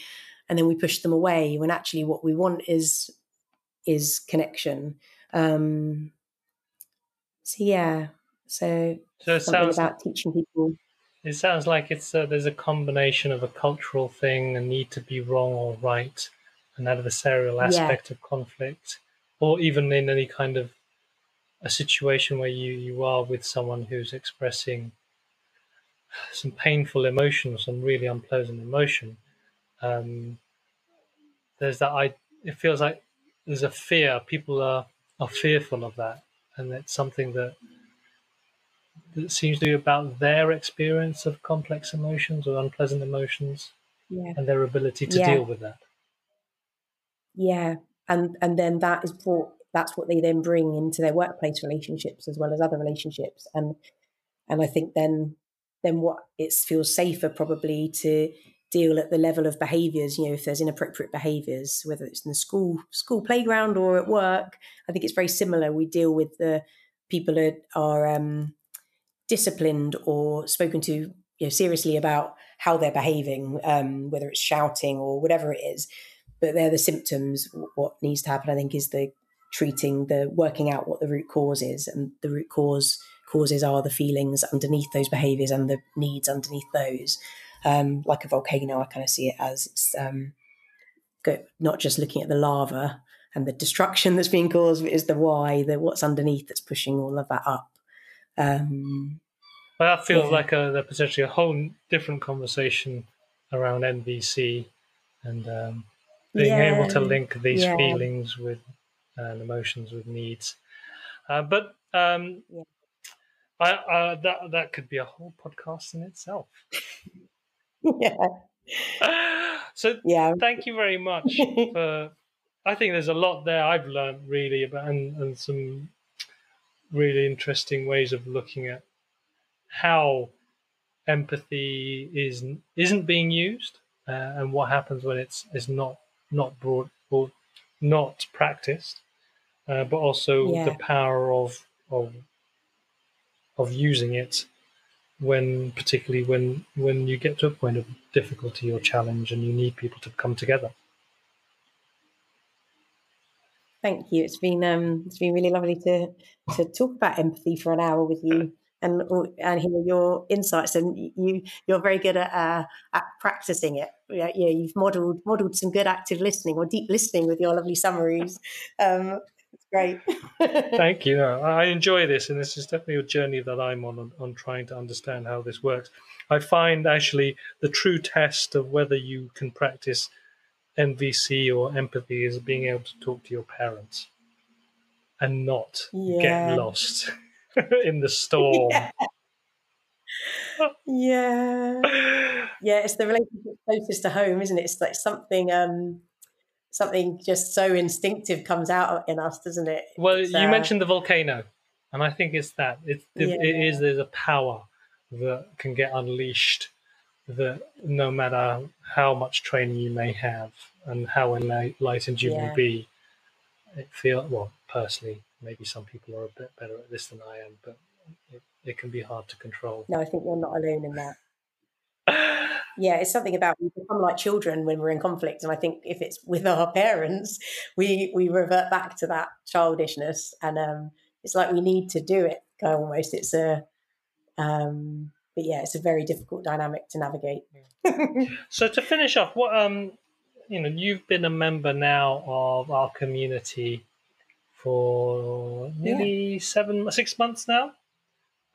and then we push them away. When actually, what we want is is connection. Um, so yeah, so, so it something sounds about teaching people. It sounds like it's a, there's a combination of a cultural thing, a need to be wrong or right, an adversarial aspect yeah. of conflict, or even in any kind of a situation where you, you are with someone who's expressing some painful emotion, some really unpleasant emotion. Um, there's that I it feels like there's a fear. People are are fearful of that, and it's something that that seems to be about their experience of complex emotions or unpleasant emotions yeah. and their ability to yeah. deal with that. Yeah, and and then that is brought. That's what they then bring into their workplace relationships as well as other relationships, and and I think then then what it feels safer probably to deal at the level of behaviors you know if there's inappropriate behaviors whether it's in the school school playground or at work i think it's very similar we deal with the people that are um, disciplined or spoken to you know, seriously about how they're behaving, um, whether it's shouting or whatever it is. But they're the symptoms. What needs to happen, I think, is the treating, the working out what the root cause is, and the root cause causes are the feelings underneath those behaviors and the needs underneath those. Um, like a volcano, I kind of see it as it's um, not just looking at the lava and the destruction that's being caused, but is the why, the what's underneath that's pushing all of that up. Um, well, that feels yeah. like a, potentially a whole different conversation around NVC and um, being yeah. able to link these yeah. feelings with and emotions with needs. Uh, but um, I, uh, that that could be a whole podcast in itself. <laughs> yeah. so yeah. thank you very much <laughs> for. I think there's a lot there I've learned really about and, and some really interesting ways of looking at how empathy is isn't being used uh, and what happens when it's is not not brought or not practiced, uh, but also yeah. the power of of of using it when particularly when when you get to a point of difficulty or challenge and you need people to come together. Thank you. It's been um, it's been really lovely to to talk about empathy for an hour with you and and hear your insights. And you you're very good at uh, at practicing it. Yeah, yeah, you've modelled modelled some good active listening or deep listening with your lovely summaries. Um, it's great. Thank you. <laughs> I enjoy this, and this is definitely a journey that I'm on, on on trying to understand how this works. I find actually the true test of whether you can practice NVC or empathy is being able to talk to your parents and not yeah. get lost <laughs> in the <laughs> storm. Yeah. yeah. yeah, it's the relationship closest to home, isn't it? It's like something um something just so instinctive comes out in us, doesn't it? Well, it's, you uh, mentioned the volcano, and I think it's that. It's yeah. it is there's a power that can get unleashed that no matter how much training you may have and how enlightened you yeah. may be, it feel well, personally. Maybe some people are a bit better at this than I am, but it, it can be hard to control. No, I think you're not alone in that. <sighs> yeah, it's something about we become like children when we're in conflict, and I think if it's with our <laughs> parents, we we revert back to that childishness, and um, it's like we need to do it. Almost, it's a um, but yeah, it's a very difficult dynamic to navigate. <laughs> so to finish off, what um, you know, you've been a member now of our community for nearly yeah. seven, six months now.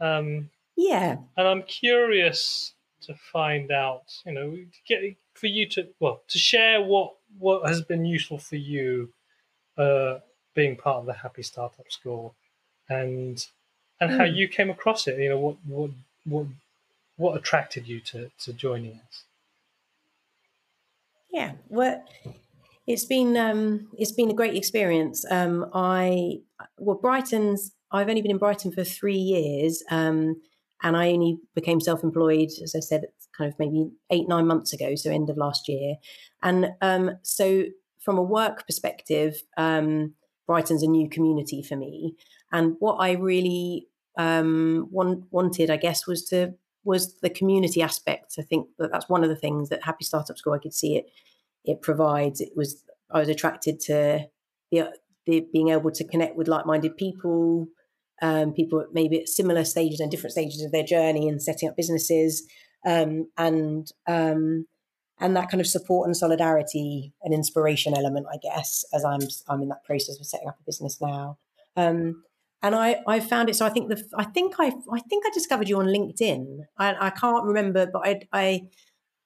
Um, yeah, and I'm curious to find out, you know, get for you to well to share what what has been useful for you, uh, being part of the Happy Startup School, and and mm. how hmm. you came across it. You know, what what what what attracted you to to joining us? Yeah, well, it's been um, it's been a great experience. Um, I well, Brighton's. I've only been in Brighton for three years, um, and I only became self-employed, as I said, kind of maybe eight nine months ago, so end of last year. And um, so, from a work perspective, um, Brighton's a new community for me. And what I really um, want, wanted, I guess, was to was the community aspect. I think that that's one of the things that Happy Startup School I could see it it provides. It was I was attracted to the, the being able to connect with like minded people, um, people maybe at similar stages and different stages of their journey and setting up businesses, um, and um, and that kind of support and solidarity and inspiration element, I guess, as I'm I'm in that process of setting up a business now. Um, and I, I found it. So I think the I think I I think I discovered you on LinkedIn. I, I can't remember, but I I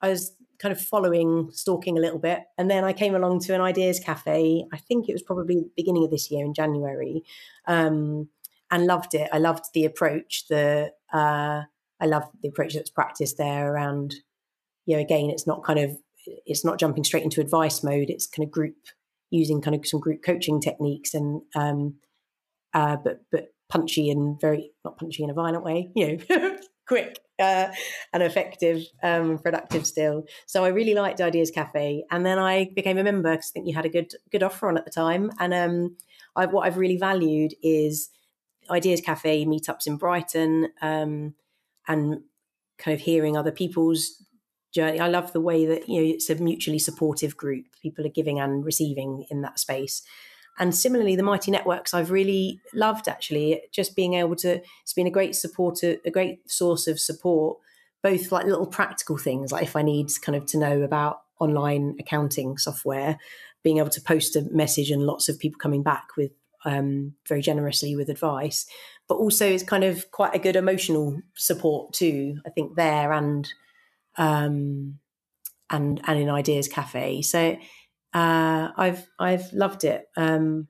I was kind of following, stalking a little bit, and then I came along to an ideas cafe. I think it was probably beginning of this year in January, um, and loved it. I loved the approach. The uh, I love the approach that's practiced there around. You know, again, it's not kind of it's not jumping straight into advice mode. It's kind of group using kind of some group coaching techniques and um, uh, but but punchy and very not punchy in a violent way, you know, <laughs> quick uh, and effective, um, productive still. So I really liked Ideas Cafe, and then I became a member because I think you had a good good offer on at the time. And um, I, what I've really valued is Ideas Cafe meetups in Brighton, um, and kind of hearing other people's journey. I love the way that you know it's a mutually supportive group. People are giving and receiving in that space. And similarly, the Mighty Networks I've really loved actually, just being able to, it's been a great support, a great source of support, both like little practical things, like if I need kind of to know about online accounting software, being able to post a message and lots of people coming back with um, very generously with advice, but also it's kind of quite a good emotional support too, I think there and, um, and, and in Ideas Cafe. So uh, I've I've loved it. Um,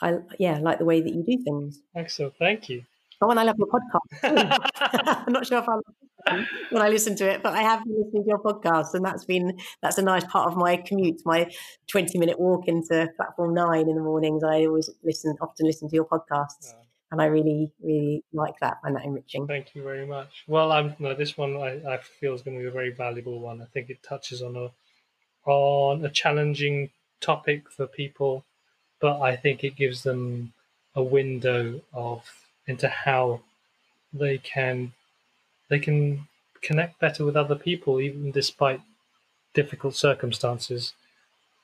I yeah, like the way that you do things. Excellent, thank you. Oh, and I love your podcast. <laughs> I'm not sure if I when I listen to it, but I have been listening to your podcast, and that's been that's a nice part of my commute. My 20 minute walk into platform nine in the mornings. I always listen, often listen to your podcasts. Oh. And I really, really like that. Find that enriching. Thank you very much. Well, I'm no, this one I, I feel is going to be a very valuable one. I think it touches on a on a challenging topic for people, but I think it gives them a window of into how they can they can connect better with other people even despite difficult circumstances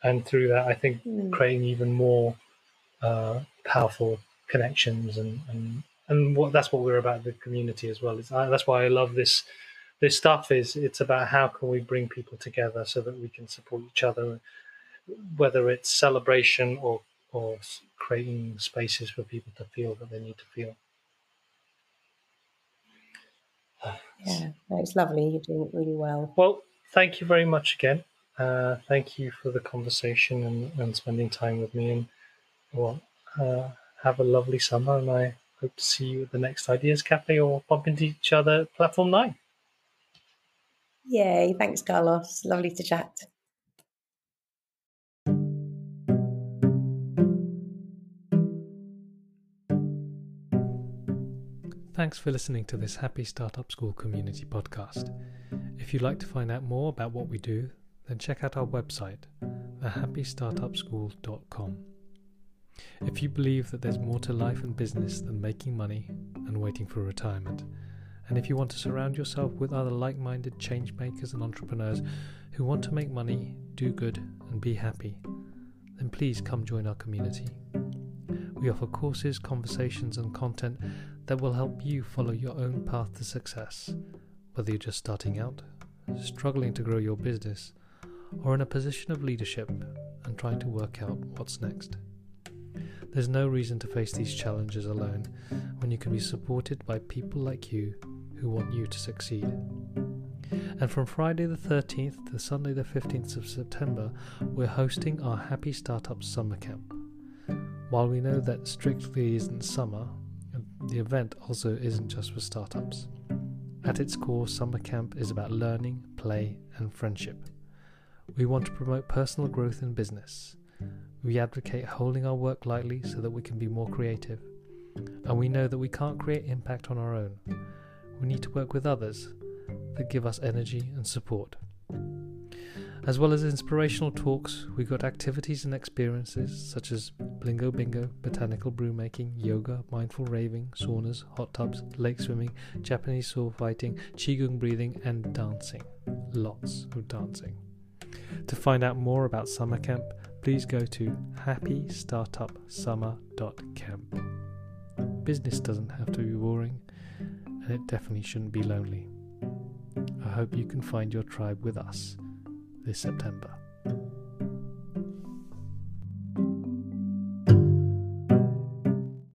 and through that i think mm. creating even more uh, powerful connections and, and and what that's what we're about the community as well it's, uh, that's why i love this this stuff is it's about how can we bring people together so that we can support each other, whether it's celebration or or creating spaces for people to feel that they need to feel. <sighs> Yeah, it's lovely. You're doing it really well. Well, thank you very much again. Uh, thank you for the conversation and, and spending time with me. And well, uh, have a lovely summer. And I hope to see you at the next Ideas Cafe or bump into each other at Platform 9. Yay. Thanks, Carlos. Lovely to chat. Thanks for listening to this Happy Startup School community podcast. If you'd like to find out more about what we do, then check out our website, thehappystartupschool.com. If you believe that there's more to life and business than making money and waiting for retirement, and if you want to surround yourself with other like minded change makers and entrepreneurs who want to make money, do good, and be happy, then please come join our community. We offer courses, conversations, and content that will help you follow your own path to success, whether you're just starting out, struggling to grow your business, or in a position of leadership and trying to work out what's next. There's no reason to face these challenges alone when you can be supported by people like you who want you to succeed. And from Friday the 13th to Sunday the 15th of September, we're hosting our Happy Startup Summer Camp. While we know that strictly isn't summer, the event also isn't just for startups. At its core, Summer Camp is about learning, play, and friendship. We want to promote personal growth in business. We advocate holding our work lightly so that we can be more creative. And we know that we can't create impact on our own. We need to work with others that give us energy and support. As well as inspirational talks, we got activities and experiences such as Blingo Bingo, botanical brew making, yoga, mindful raving, saunas, hot tubs, lake swimming, Japanese sword fighting, Qigong breathing, and dancing. Lots of dancing. To find out more about summer camp, please go to happystartupsummer.camp. Business doesn't have to be boring, and it definitely shouldn't be lonely. I hope you can find your tribe with us this September.